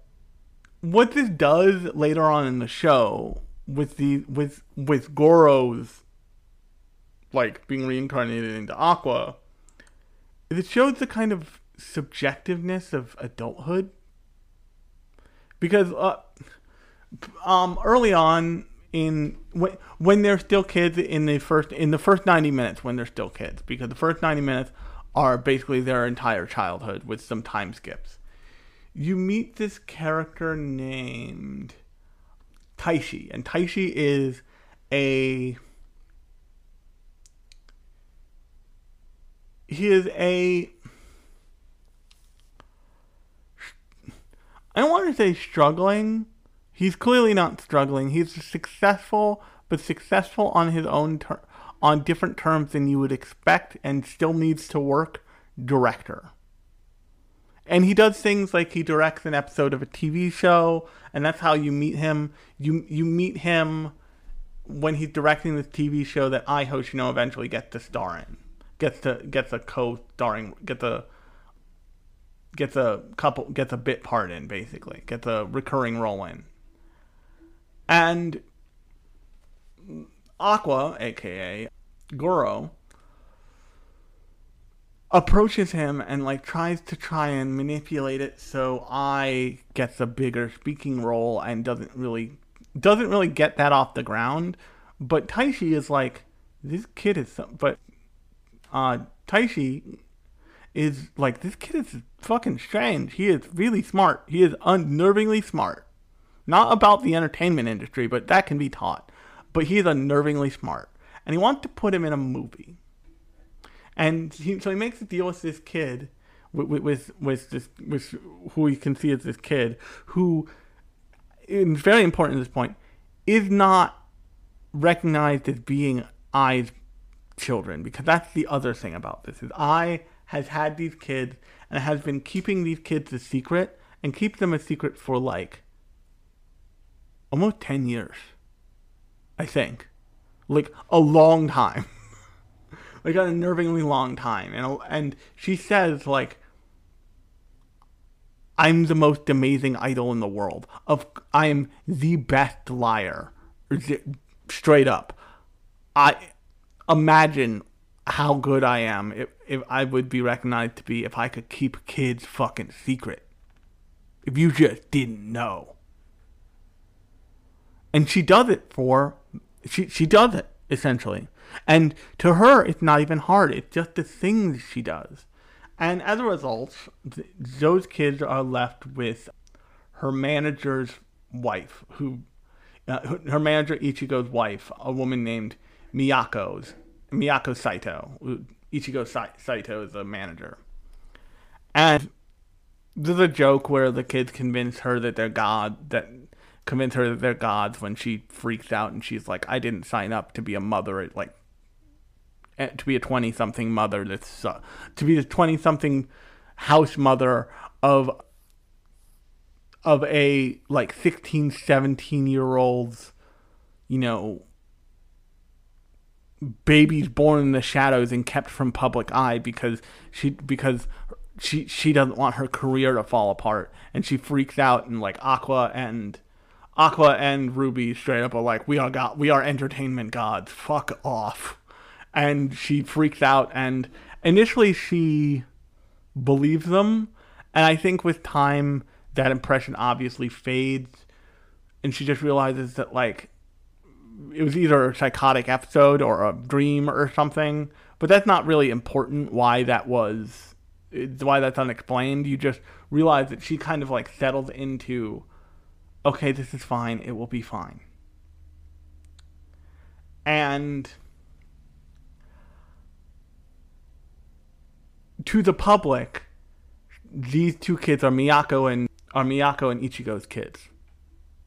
what this does later on in the show with the with with Goro's like being reincarnated into Aqua, it shows the kind of subjectiveness of adulthood. Because uh, um, early on in when when they're still kids in the first in the first 90 minutes when they're still kids because the first 90 minutes are basically their entire childhood with some time skips. You meet this character named Taishi, and Taishi is a he is a I don't want to say struggling. He's clearly not struggling. He's successful, but successful on his own ter- on different terms than you would expect, and still needs to work director. And he does things like he directs an episode of a TV show, and that's how you meet him. You you meet him when he's directing this TV show that Ai Hoshino eventually gets to star in, gets to gets a co-starring, gets a gets a couple gets a bit part in basically, gets a recurring role in, and Aqua, aka Goro, approaches him and like tries to try and manipulate it so Ai gets a bigger speaking role and doesn't really doesn't really get that off the ground. But Taishi is like this kid is some, but uh Taishi is like this kid is fucking strange. He is really smart. He is unnervingly smart. Not about the entertainment industry, but that can be taught. But he is unnervingly smart. And he wants to put him in a movie and he, so he makes a deal with this kid, with with with this with who he can see as this kid, who, is very important at this point, is not recognized as being Ai's children because that's the other thing about this is Ai has had these kids and has been keeping these kids a secret and keeps them a secret for like almost 10 years i think. Like a long time like an unnervingly long time, and and she says like, "I'm the most amazing idol in the world. Of I'm the best liar, straight up. I imagine how good I am if if I would be recognized to be if I could keep kids fucking secret. If you just didn't know." And she does it for she she does it essentially and to her, it's not even hard. It's just the things she does. And as a result, th- those kids are left with her manager's wife, who uh, her manager Ichigo's wife, a woman named Miyako's Miyako Saito. Ichigo Saito is a manager, and there's a joke where the kids convince her that they're god that convince her that they're gods when she freaks out and she's like, "I didn't sign up to be a mother at like to be a 20 something mother that's uh, to be the 20 something house mother of of a like 16 17 year olds you know babies born in the shadows and kept from public eye because she because she she doesn't want her career to fall apart. And she freaks out and like aqua and aqua and ruby straight up are like we are got we are entertainment gods. Fuck off and she freaks out and initially she believes them and i think with time that impression obviously fades and she just realizes that like it was either a psychotic episode or a dream or something but that's not really important why that was why that's unexplained. You just realize that she kind of like settled into okay this is fine. It will be fine. And to the public, these two kids are Miyako and are Miyako and Ichigo's kids,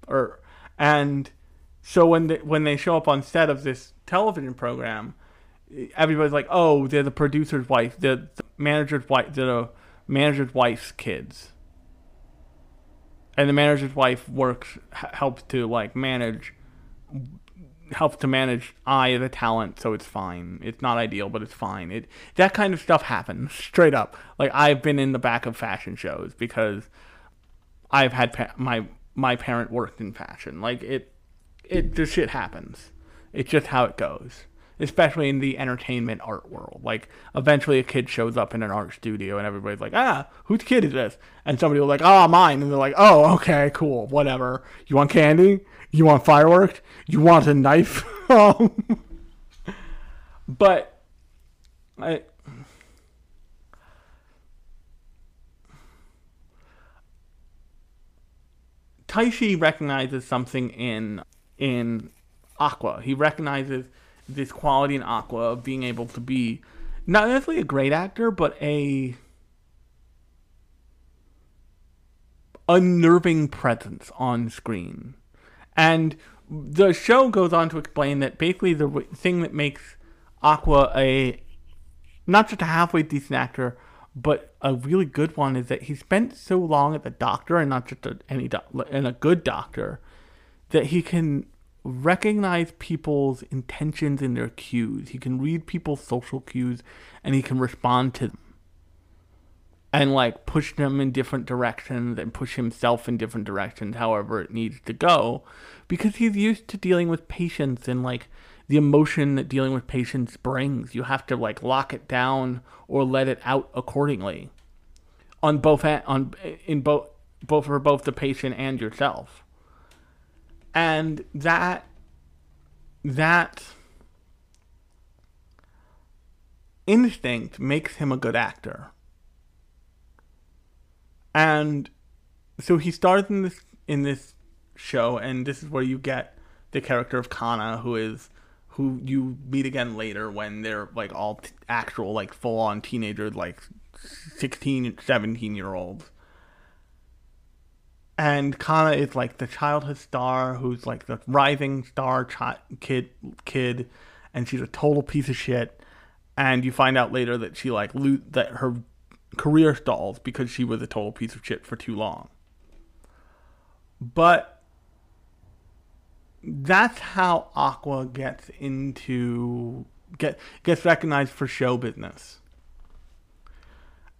or and so when they, when they show up on set of this television program, everybody's like, "Oh, they're the producer's wife, the, the manager's wife, they're the manager's wife's kids." And the manager's wife works helps to like manage helps to manage Ai the talent, so it's fine. It's not ideal, but it's fine. It that kind of stuff happens straight up. Like I've been in the back of fashion shows because I've had pa- my my parent worked in fashion. Like it, it this shit happens. It's just how it goes especially in the entertainment art world. Like eventually a kid shows up in an art studio and everybody's like, ah, whose kid is this? And somebody will like, oh, mine. And they're like, oh, okay, cool, whatever. You want candy? You want fireworks? You want a knife? Um, but I. Taishi recognizes something in in Aqua. He recognizes this quality in Aqua of being able to be not necessarily a great actor, but a unnerving presence on screen. And the show goes on to explain that basically the thing that makes Aqua a not just a halfway decent actor, but a really good one is that he spent so long at the doctor and not just a, any doc- and a good doctor that he can recognize people's intentions and their cues. He can read people's social cues and he can respond to them. And like push them in different directions and push himself in different directions, however it needs to go, because he's used to dealing with patients and like the emotion that dealing with patients brings. You have to like lock it down or let it out accordingly on both on in both both for both the patient and yourself and that that instinct makes him a good actor. And so he stars in this in this show and this is where you get the character of kana who is who you meet again later when they're like all t- actual like full on teenagers like 16 17 year olds and Kana is like the childhood star who's like the rising star kid kid and she's a total piece of shit. And you find out later that she like lo- that her career stalls because she was a total piece of shit for too long. But that's how Aqua gets into get gets recognized for show business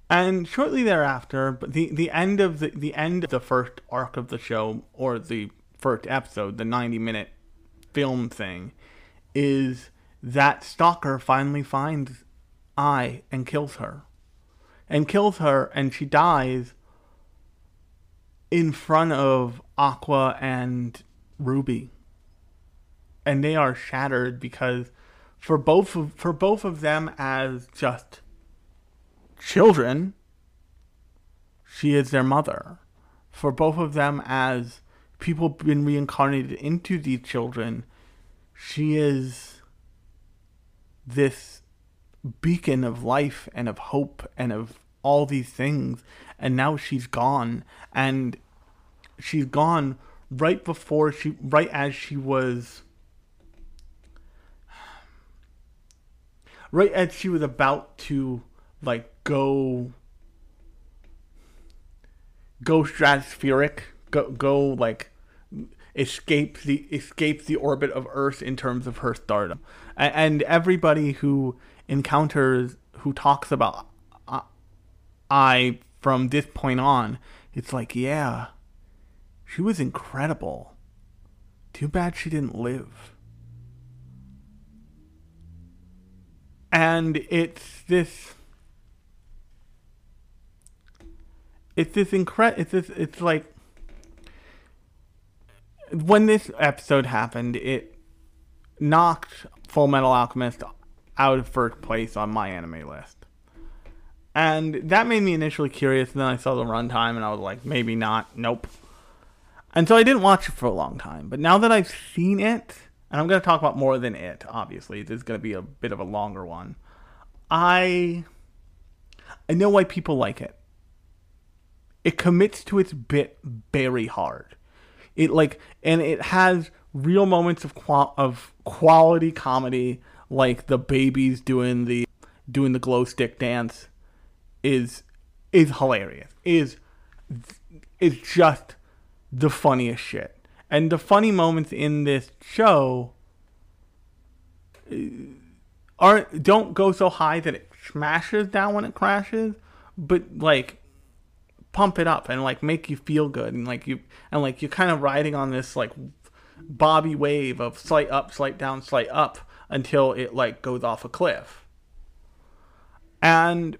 and shortly thereafter, but the, the end of the the end of the first arc of the show or the first episode, the ninety minute film thing, is that Stalker finally finds Ai and kills her. And kills her and she dies in front of Aqua and Ruby. And they are shattered because for both of for both of them as just children, she is their mother. For both of them, as people been reincarnated into these children, she is this beacon of life and of hope and of all these things. And now she's gone. And she's gone right before she, right as she was. Right as she was about to like go go stratospheric go go like escape the escape the orbit of earth in terms of her stardom. And, and everybody who encounters who talks about uh, Ai from this point on it's like yeah she was incredible. Too bad she didn't live. And it's this it's this incredible it's this it's like when this episode happened it knocked Fullmetal Alchemist out of first place on my anime list. And that made me initially curious and then i saw the runtime and i was like maybe not. Nope. And so i didn't watch it for a long time but now that i've seen it and i'm going to talk about more than it obviously this is going to be a bit of a longer one i i know why people like it it commits to its bit very hard. It like and it has real moments of qual- of quality comedy like the babies doing the doing the glow stick dance is is hilarious. Is is just the funniest shit. And the funny moments in this show uh, aren't don't go so high that it smashes down when it crashes, but like pump it up and like make you feel good and like you and like you're kind of riding on this like bobby wave of slight up slight down slight up until it like goes off a cliff. And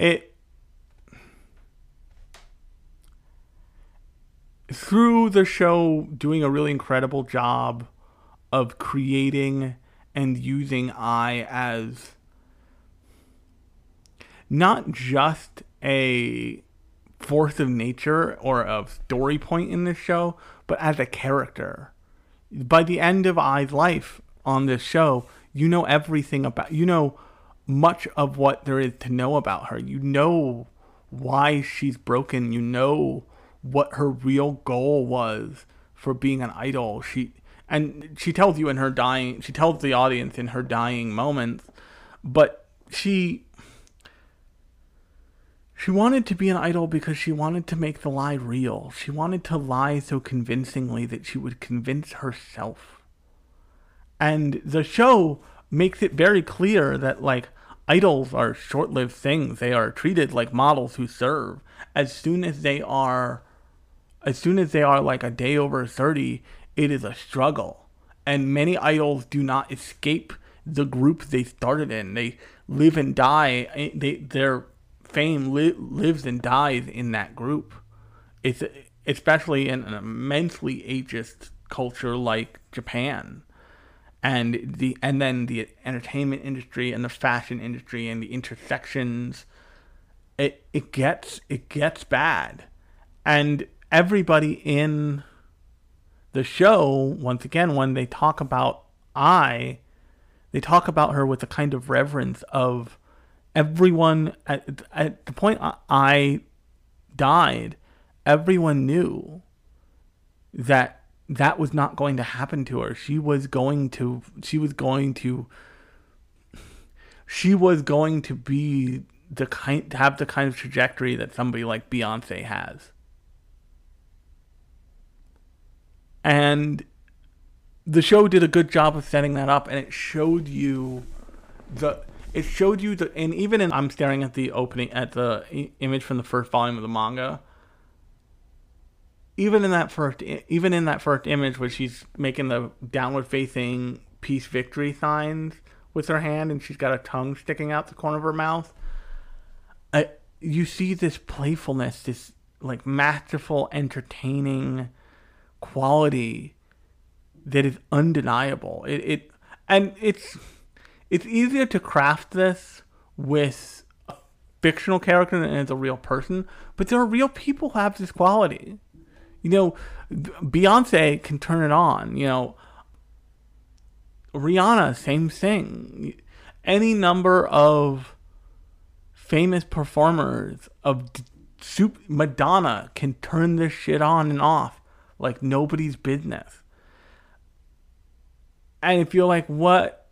it through the show doing a really incredible job of creating and using Ai as not just a force of nature or a story point in this show, but as a character. By the end of Ai's life on this show, you know everything about you know much of what there is to know about her. You know why she's broken. You know what her real goal was for being an idol. She and she tells you in her dying she tells the audience in her dying moments, but she she wanted to be an idol because she wanted to make the lie real. She wanted to lie so convincingly that she would convince herself. And the show makes it very clear that like idols are short-lived things. They are treated like models who serve. As soon as they are as soon as they are like a day over 30, it is a struggle. And many idols do not escape the group they started in. They live and die. They their fame li- lives and dies in that group. It's especially in an immensely ageist culture like Japan. And the and then the entertainment industry and the fashion industry and the intersections it it gets it gets bad. And everybody in the show, once again, when they talk about Ai, they talk about her with a kind of reverence of everyone at, at the point Ai died, everyone knew that that was not going to happen to her. She was going to, she was going to, she was going to be the kind, have the kind of trajectory that somebody like Beyonce has. And the show did a good job of setting that up, and it showed you the it showed you the and even in I'm staring at the opening at the image from the first volume of the manga. Even in that first even in that first image where she's making the downward facing peace victory signs with her hand and she's got a tongue sticking out the corner of her mouth. I, you see this playfulness, this like masterful, entertaining quality that is undeniable. It, it and it's it's easier to craft this with a fictional character than as a real person, but there are real people who have this quality. You know, Beyonce can turn it on. You know, Rihanna, same thing. Any number of famous performers of Madonna can turn this shit on and off like nobody's business. And if you're like, what?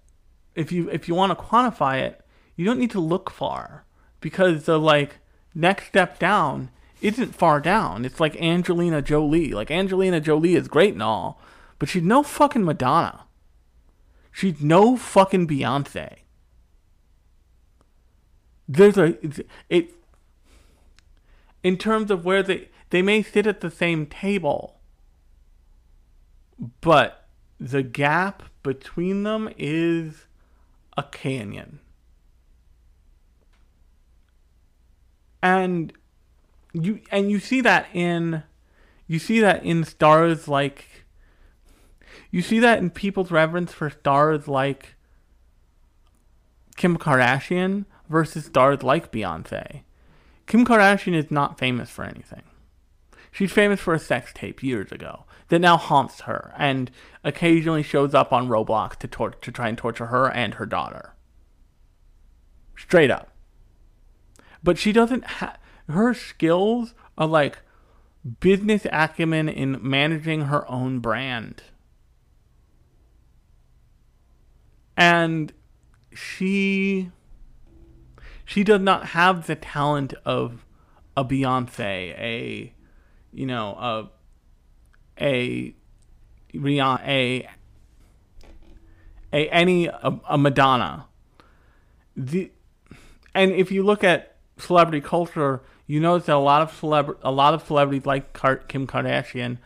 If you if you want to quantify it, you don't need to look far because the like next step down isn't far down. It's like Angelina Jolie. Like Angelina Jolie is great and all, but she's no fucking Madonna. She's no fucking Beyonce. There's a it in terms of where they they may sit at the same table, but the gap between them is a canyon. And you and you see that in you see that in stars like you see that in people's reverence for stars like Kim Kardashian versus stars like Beyonce. Kim Kardashian is not famous for anything. She's famous for a sex tape years ago that now haunts her and occasionally shows up on Roblox to tor- to try and torture her and her daughter. Straight up. But she doesn't have her skills are like business acumen in managing her own brand. And she she does not have the talent of a Beyonce, a you know, a Rihanna, a a any a, a Madonna. The and if you look at celebrity culture, you notice that a lot of celebra- a lot of celebrities like Kim Kardashian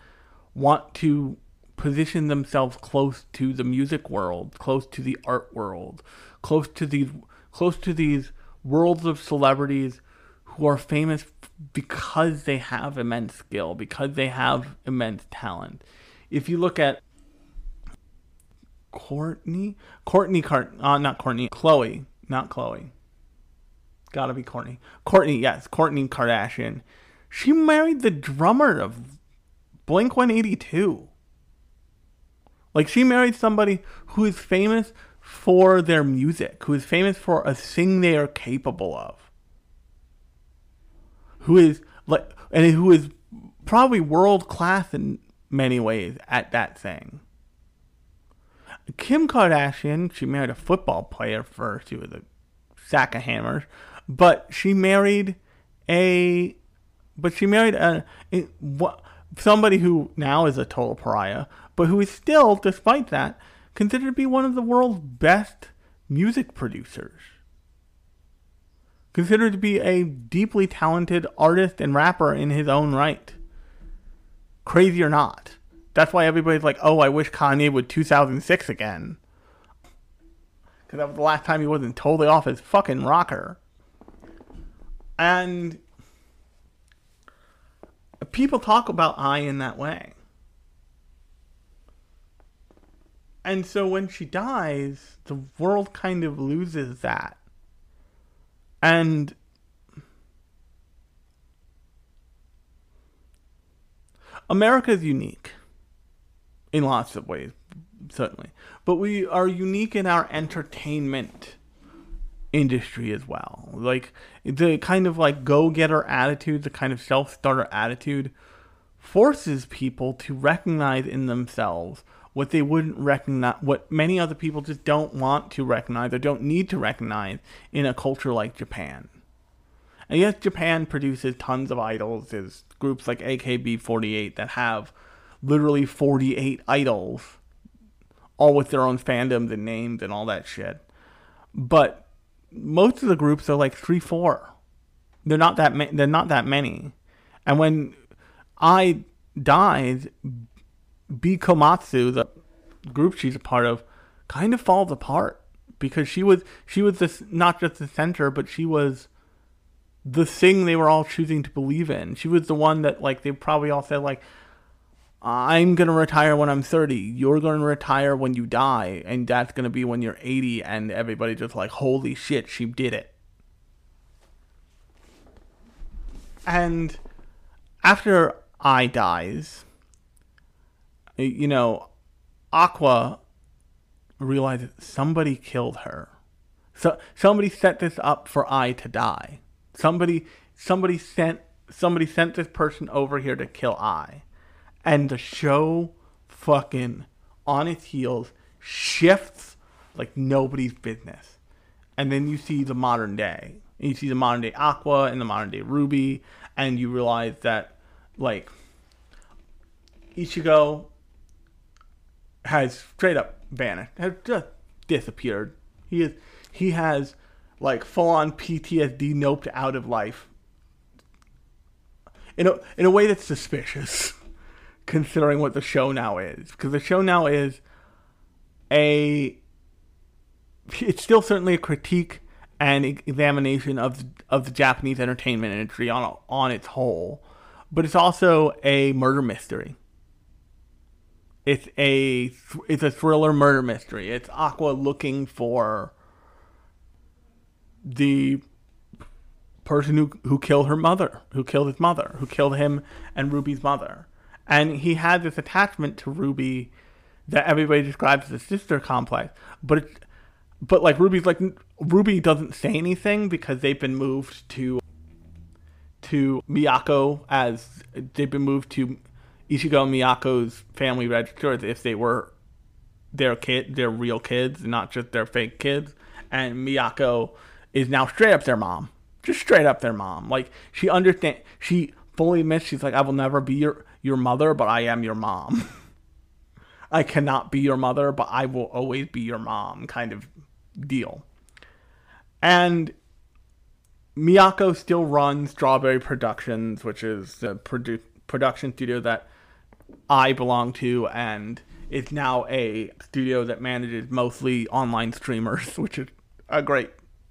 want to position themselves close to the music world, close to the art world, close to these close to these worlds of celebrities who are famous because they have immense skill, because they have immense talent. If you look at Courtney, Courtney, Cart, uh, not Courtney, Chloe, not Chloe. Gotta be Courtney. Courtney, yes, Kourtney Kardashian. She married the drummer of Blink 182. Like, she married somebody who is famous for their music, who is famous for a thing they are capable of. Who is, like, and who is probably world class in many ways at that thing. Kim Kardashian, she married a football player first. She was a sack of hammers, but she married a, but she married a, a what somebody who now is a total pariah, but who is still, despite that, considered to be one of the world's best music producers. Considered to be a deeply talented artist and rapper in his own right. Crazy or not. That's why everybody's like, oh, I wish Kanye would 2006 again. Because that was the last time he wasn't totally off his fucking rocker. And people talk about Ai in that way. And so when she dies, the world kind of loses that. And America is unique in lots of ways, certainly. But we are unique in our entertainment industry as well. Like the kind of like go getter attitude, the kind of self starter attitude forces people to recognize in themselves what they wouldn't recognize, what many other people just don't want to recognize or don't need to recognize in a culture like Japan. And yes, Japan produces tons of idols. There's groups like AKB48 that have literally 48 idols, all with their own fandoms and names and all that shit. But most of the groups are like three, four. They're not that ma- they're not that many. And when Ai died, B-Komachi, the group she's a part of, kind of falls apart because she was she was this not just the center, but she was the thing they were all choosing to believe in. She was the one that like they probably all said like I'm going to retire when Ai'm 30. You're going to retire when you die. And that's going to be when you're 80. And everybody just like, holy shit, she did it. And after I dies, you know, Aqua realizes somebody killed her. So somebody set this up for Ai to die. Somebody somebody sent somebody sent this person over here to kill Ai and the show fucking on its heels shifts like nobody's business. And then you see the modern day. You see the modern day Aqua and the modern day Ruby, and you realize that like Ichigo has straight up vanished, has just disappeared. He is he has like full on PTSD noped out of life. In a in a way that's suspicious. considering what the show now is because the show now is a it's still certainly a critique and examination of of the Japanese entertainment industry on on its whole, but it's also a murder mystery. It's a it's a thriller murder mystery. It's Aqua looking for the person who who killed her mother, who killed his mother, who killed him and Ruby's mother and he had this attachment to Ruby that everybody describes as a sister complex. But it's, but like Ruby's like Ruby doesn't say anything because they've been moved to to Miyako as they've been moved to Ichigo Miyako's family register if they were their kid, their real kids, not just their fake kids. And Miyako is now straight up their mom, just straight up their mom. Like she understand, she fully admits she's like, I will never be your your mother, but I am your mom. I cannot be your mother, but I will always be your mom kind of deal. And Miyako still runs Strawberry Productions, which is the produ- production studio that Ai belong to, and it's now a studio that manages mostly online streamers, which is a great,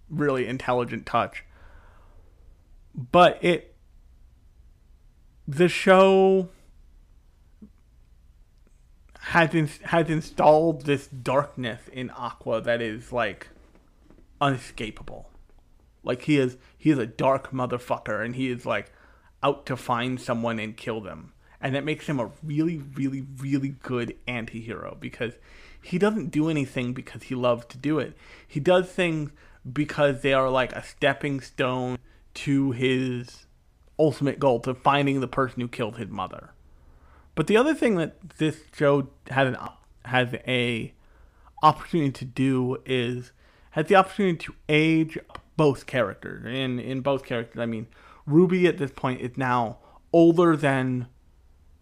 really intelligent touch. But it, the show has in, has installed this darkness in Aqua that is like unescapable. Like he is he is a dark motherfucker and he is like out to find someone and kill them. And that makes him a really, really, really good anti hero because he doesn't do anything because he loves to do it. He does things because they are like a stepping stone to his ultimate goal, to finding the person who killed his mother. But the other thing that this show has an has a opportunity to do is has the opportunity to age both characters. And in both characters, I mean, Ruby at this point is now older than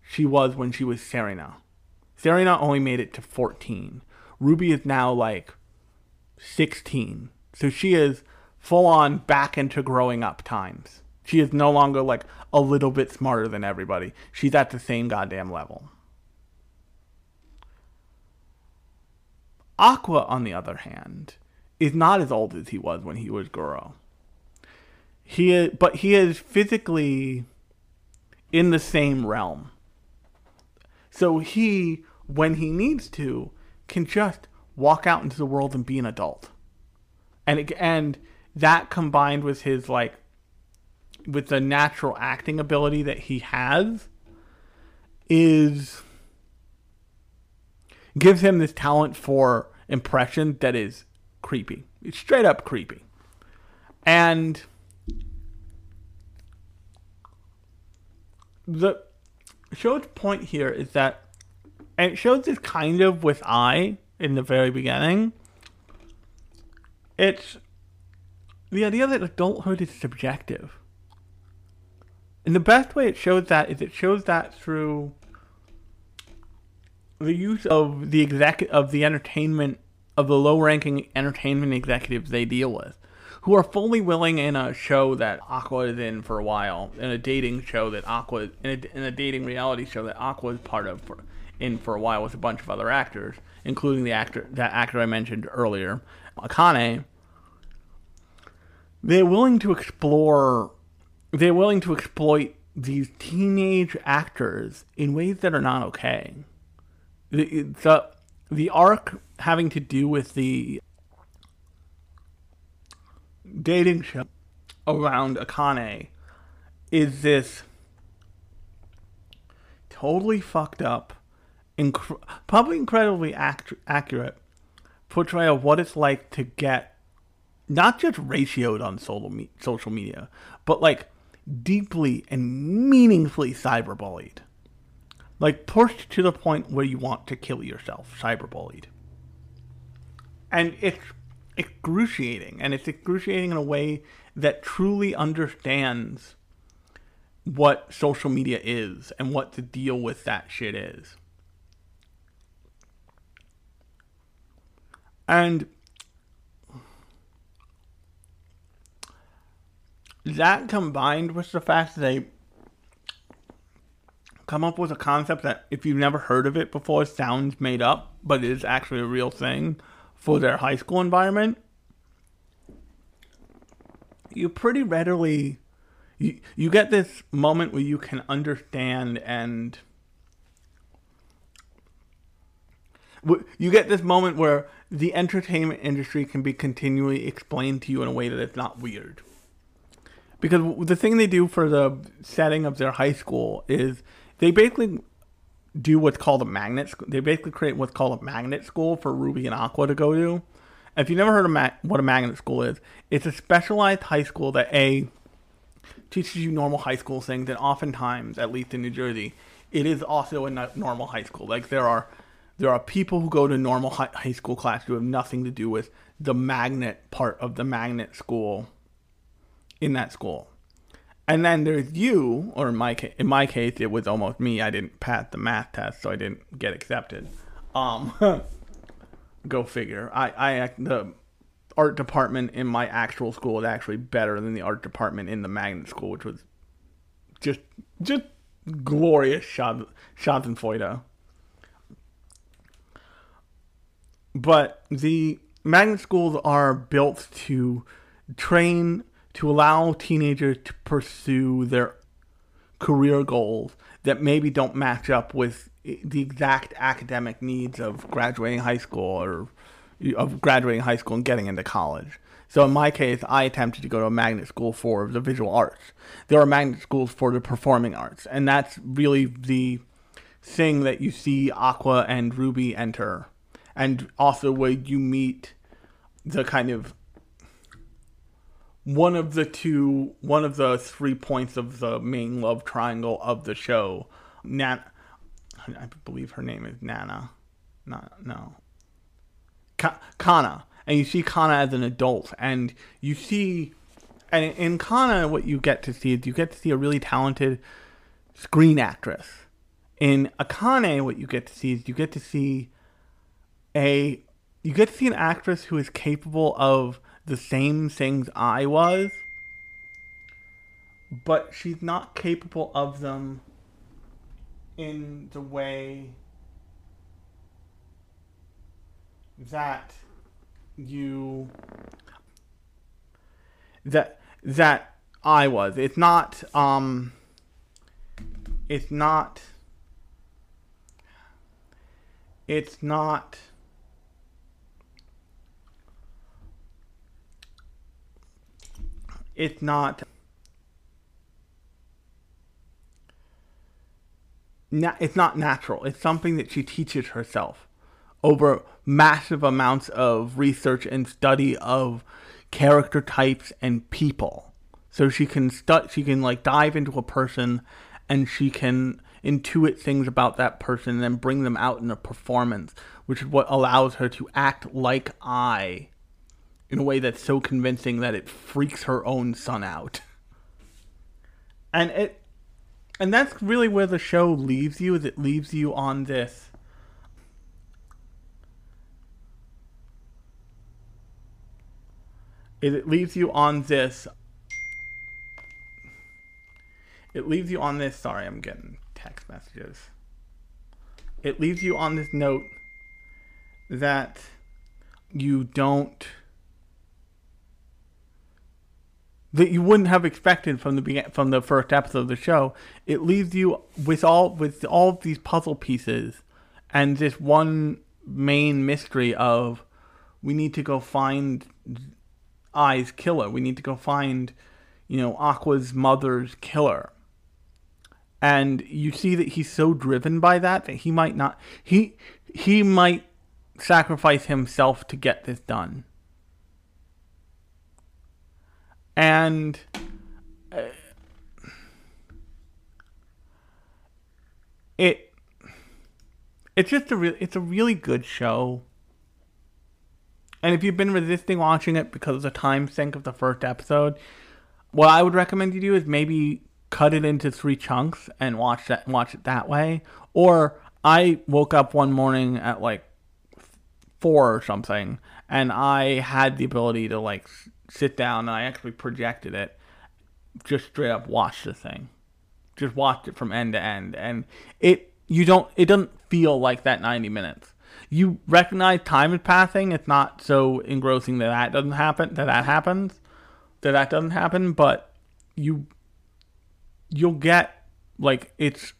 she was when she was Sarina. Sarina only made it to 14. Ruby is now like 16. So she is full on back into growing up times. She is no longer like a little bit smarter than everybody. She's at the same goddamn level. Aqua, on the other hand, is not as old as he was when he was Goro. He is, but he is physically in the same realm. So he, when he needs to, can just walk out into the world and be an adult. And it, and that combined with his like with the natural acting ability that he has is gives him this talent for impression that is creepy. It's straight up creepy. And the show's point here is that and it shows this kind of with Ai in the very beginning. It's the idea that adulthood is subjective. And the best way it shows that is it shows that through the use of the exec of the entertainment of the low-ranking entertainment executives they deal with, who are fully willing in a show that Aqua is in for a while, in a dating show that Aqua in a, in a dating reality show that Aqua is part of for, in for a while with a bunch of other actors, including the actor that actor I mentioned earlier, Akane. They're willing to explore. They're willing to exploit these teenage actors in ways that are not okay. The, the the arc having to do with the dating show around Akane is this totally fucked up, inc- probably incredibly act- accurate portrayal of what it's like to get not just ratioed on me- social media, but like deeply and meaningfully cyberbullied like pushed to the point where you want to kill yourself, cyberbullied. And it's excruciating, and it's excruciating in a way that truly understands what social media is and what to deal with that shit is. And that combined with the fact that they come up with a concept that, if you've never heard of it before, sounds made up, but is actually a real thing for their high school environment, you pretty readily you, you get this moment where you can understand and you get this moment where the entertainment industry can be continually explained to you in a way that it's not weird. Because the thing they do for the setting of their high school is they basically do what's called a magnet. They basically create what's called a magnet school for Ruby and Aqua to go to. If you've never heard of ma- what a magnet school is, it's a specialized high school that a teaches you normal high school things, and oftentimes, at least in New Jersey, it is also a normal high school. Like there are there are people who go to normal high, high school class who have nothing to do with the magnet part of the magnet school in that school. And then there's you, or in my case, in my case, it was almost me. I didn't pass the math test, so I didn't get accepted. Um, go figure. I, I, the art department in my actual school was actually better than the art department in the magnet school, which was just, just glorious Schadenfreude. But the magnet schools are built to train to allow teenagers to pursue their career goals that maybe don't match up with the exact academic needs of graduating high school or of graduating high school and getting into college. So in my case, I attempted to go to a magnet school for the visual arts. There are magnet schools for the performing arts, and that's really the thing that you see Aqua and Ruby enter, and also where you meet the kind of one of the two, one of the three points of the main love triangle of the show. Nan, I believe her name is Nana. Not no. Ka- Kana, and you see Kana as an adult, and you see, and in Kana, what you get to see is you get to see a really talented screen actress. In Akane, what you get to see is you get to see a you get to see an actress who is capable of the same things Ai was, but she's not capable of them in the way that you that that Ai was. It's not um it's not it's not it's not na- it's not natural. It's something that she teaches herself over massive amounts of research and study of character types and people. So she can stu- she can like dive into a person and she can intuit things about that person and then bring them out in a performance, which is what allows her to act like Ai in a way that's so convincing that it freaks her own son out. And it and that's really where the show leaves you is it leaves you on this is it leaves you on this it leaves you on this sorry i'm getting text messages it leaves you on this note that you don't that you wouldn't have expected from the begin- from the first episode of the show. It leaves you with all with all of these puzzle pieces and this one main mystery of we need to go find Ai's killer. We need to go find, you know, Aqua's mother's killer. And you see that he's so driven by that that he might not he he might sacrifice himself to get this done. And uh, it it's just a it's a really good show. And if you've been resisting watching it because of the time sink of the first episode, what I would recommend you do is maybe cut it into three chunks and watch that watch it that way. Or I woke up one morning at like four or something, and I had the ability to like sit down and I actually projected it, just straight up watch the thing, just watched it from end to end, and it you don't it doesn't feel like that ninety minutes. You recognize time is passing. It's not so engrossing that that doesn't happen. That that happens. That that doesn't happen. But you you'll get like it's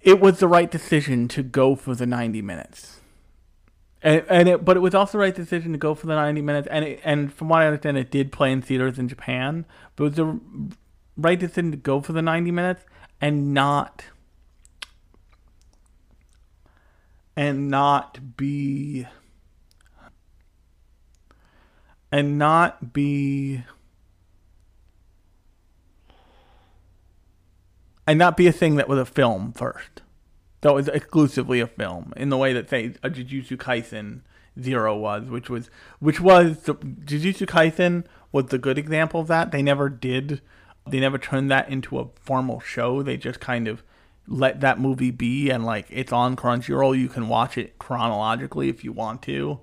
it was the right decision to go for the 90 minutes and, and it, but it was also the right decision to go for the 90 minutes and it, and from what i understand it did play in theaters in japan but it was the right decision to go for the 90 minutes and not and not be and not be and not be a thing that was a film first. That was exclusively a film in the way that say a Jujutsu Kaisen Zero was, which was which was Jujutsu Kaisen was the good example of that. They never did they never turned that into a formal show. They just kind of let that movie be and like it's on Crunchyroll. You can watch it chronologically if you want to,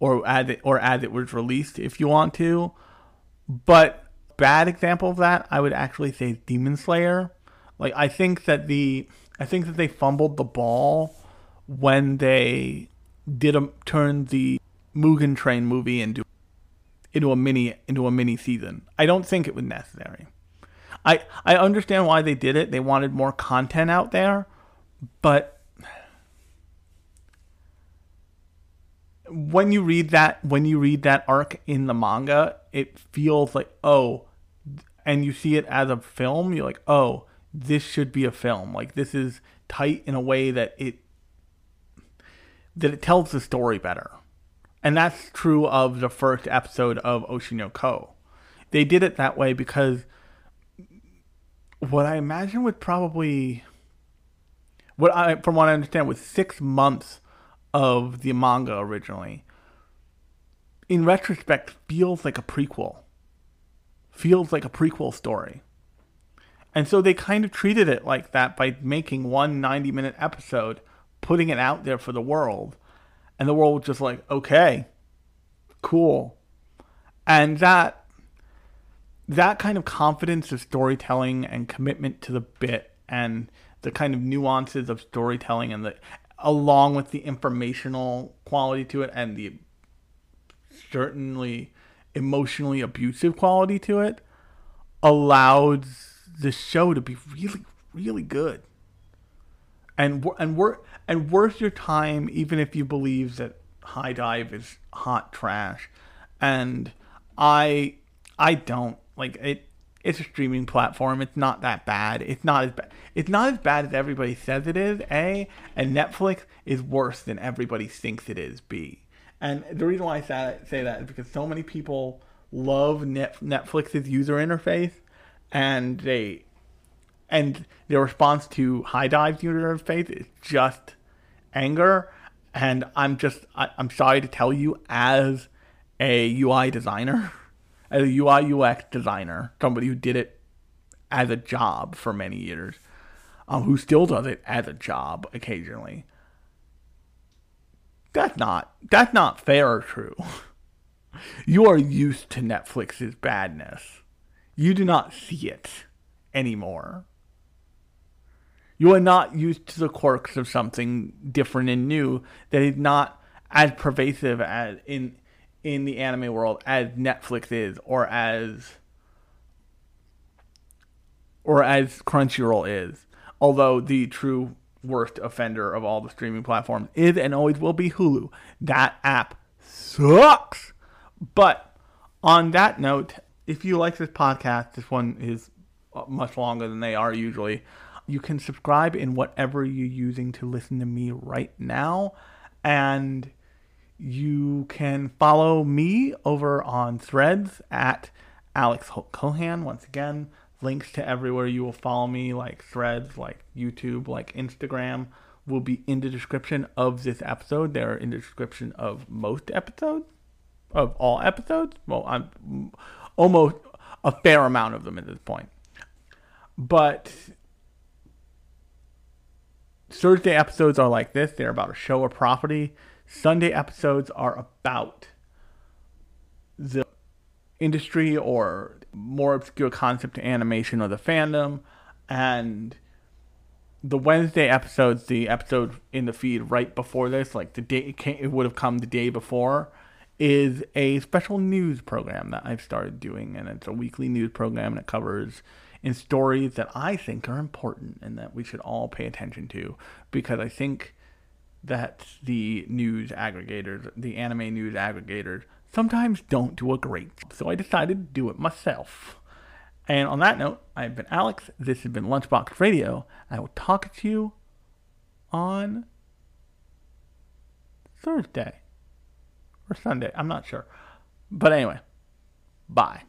or as it or as it was released if you want to. But bad example of that, I would actually say Demon Slayer. Like I think that the I think that they fumbled the ball when they did a, turn the Mugen Train movie into into a mini into a mini season. I don't think it was necessary. I I understand why they did it. They wanted more content out there, but when you read that when you read that arc in the manga, it feels like oh, and you see it as a film, you're like oh, this should be a film. Like this is tight in a way that it that it tells the story better. And that's true of the first episode of Oshi no Ko. They did it that way because what I imagine was probably what I from what I understand was six months of the manga originally. In retrospect, feels like a prequel. Feels like a prequel story. And so they kind of treated it like that by making one 90 minute episode, putting it out there for the world. And the world was just like, okay, cool. And that that kind of confidence of storytelling and commitment to the bit and the kind of nuances of storytelling and the along with the informational quality to it and the certainly emotionally abusive quality to it allowed the show to be really really good and and worth and worth your time even if you believe that HIDIVE is hot trash and i i don't like it it's a streaming platform. It's not that bad. It's not as bad. It's not as bad as everybody says it is. A and Netflix is worse than everybody thinks it is. B and the reason why I say that is because so many people love Net, Netflix's user interface, and they and their response to HIDIVE's user interface is just anger. And I'm just I, I'm sorry to tell you, as a UI designer as a UI UX designer, somebody who did it as a job for many years, um, who still does it as a job occasionally. That's not that's not fair or true. you are used to Netflix's badness. You do not see it anymore. You are not used to the quirks of something different and new that is not as pervasive as in in the anime world as Netflix is or as or as Crunchyroll is. Although the true worst offender of all the streaming platforms is and always will be Hulu. That app sucks. But on that note, if you like this podcast, this one is uh, much longer than they are usually. You can subscribe in whatever you're using to listen to me right now. And you can follow me over on threads at Alex Cohan. Once again, links to everywhere you will follow me, like threads, like YouTube, like Instagram, will be in the description of this episode. They're in the description of most episodes, of all episodes. Well, I'm almost a fair amount of them at this point. But Thursday episodes are like this. They're about a show or property Sunday episodes are about the industry or more obscure concept animation or the fandom. And the Wednesday episodes, the episode in the feed right before this, like the day it, came, it would have come the day before, is a special news program that I've started doing. And it's a weekly news program and it covers in stories that I think are important and that we should all pay attention to because I think that the news aggregators, the anime news aggregators, sometimes don't do a great job. So I decided to do it myself. And on that note, I've been Alex. This has been Lunchbox Radio. I will talk to you on Thursday or Sunday. I'm not sure. But anyway, bye.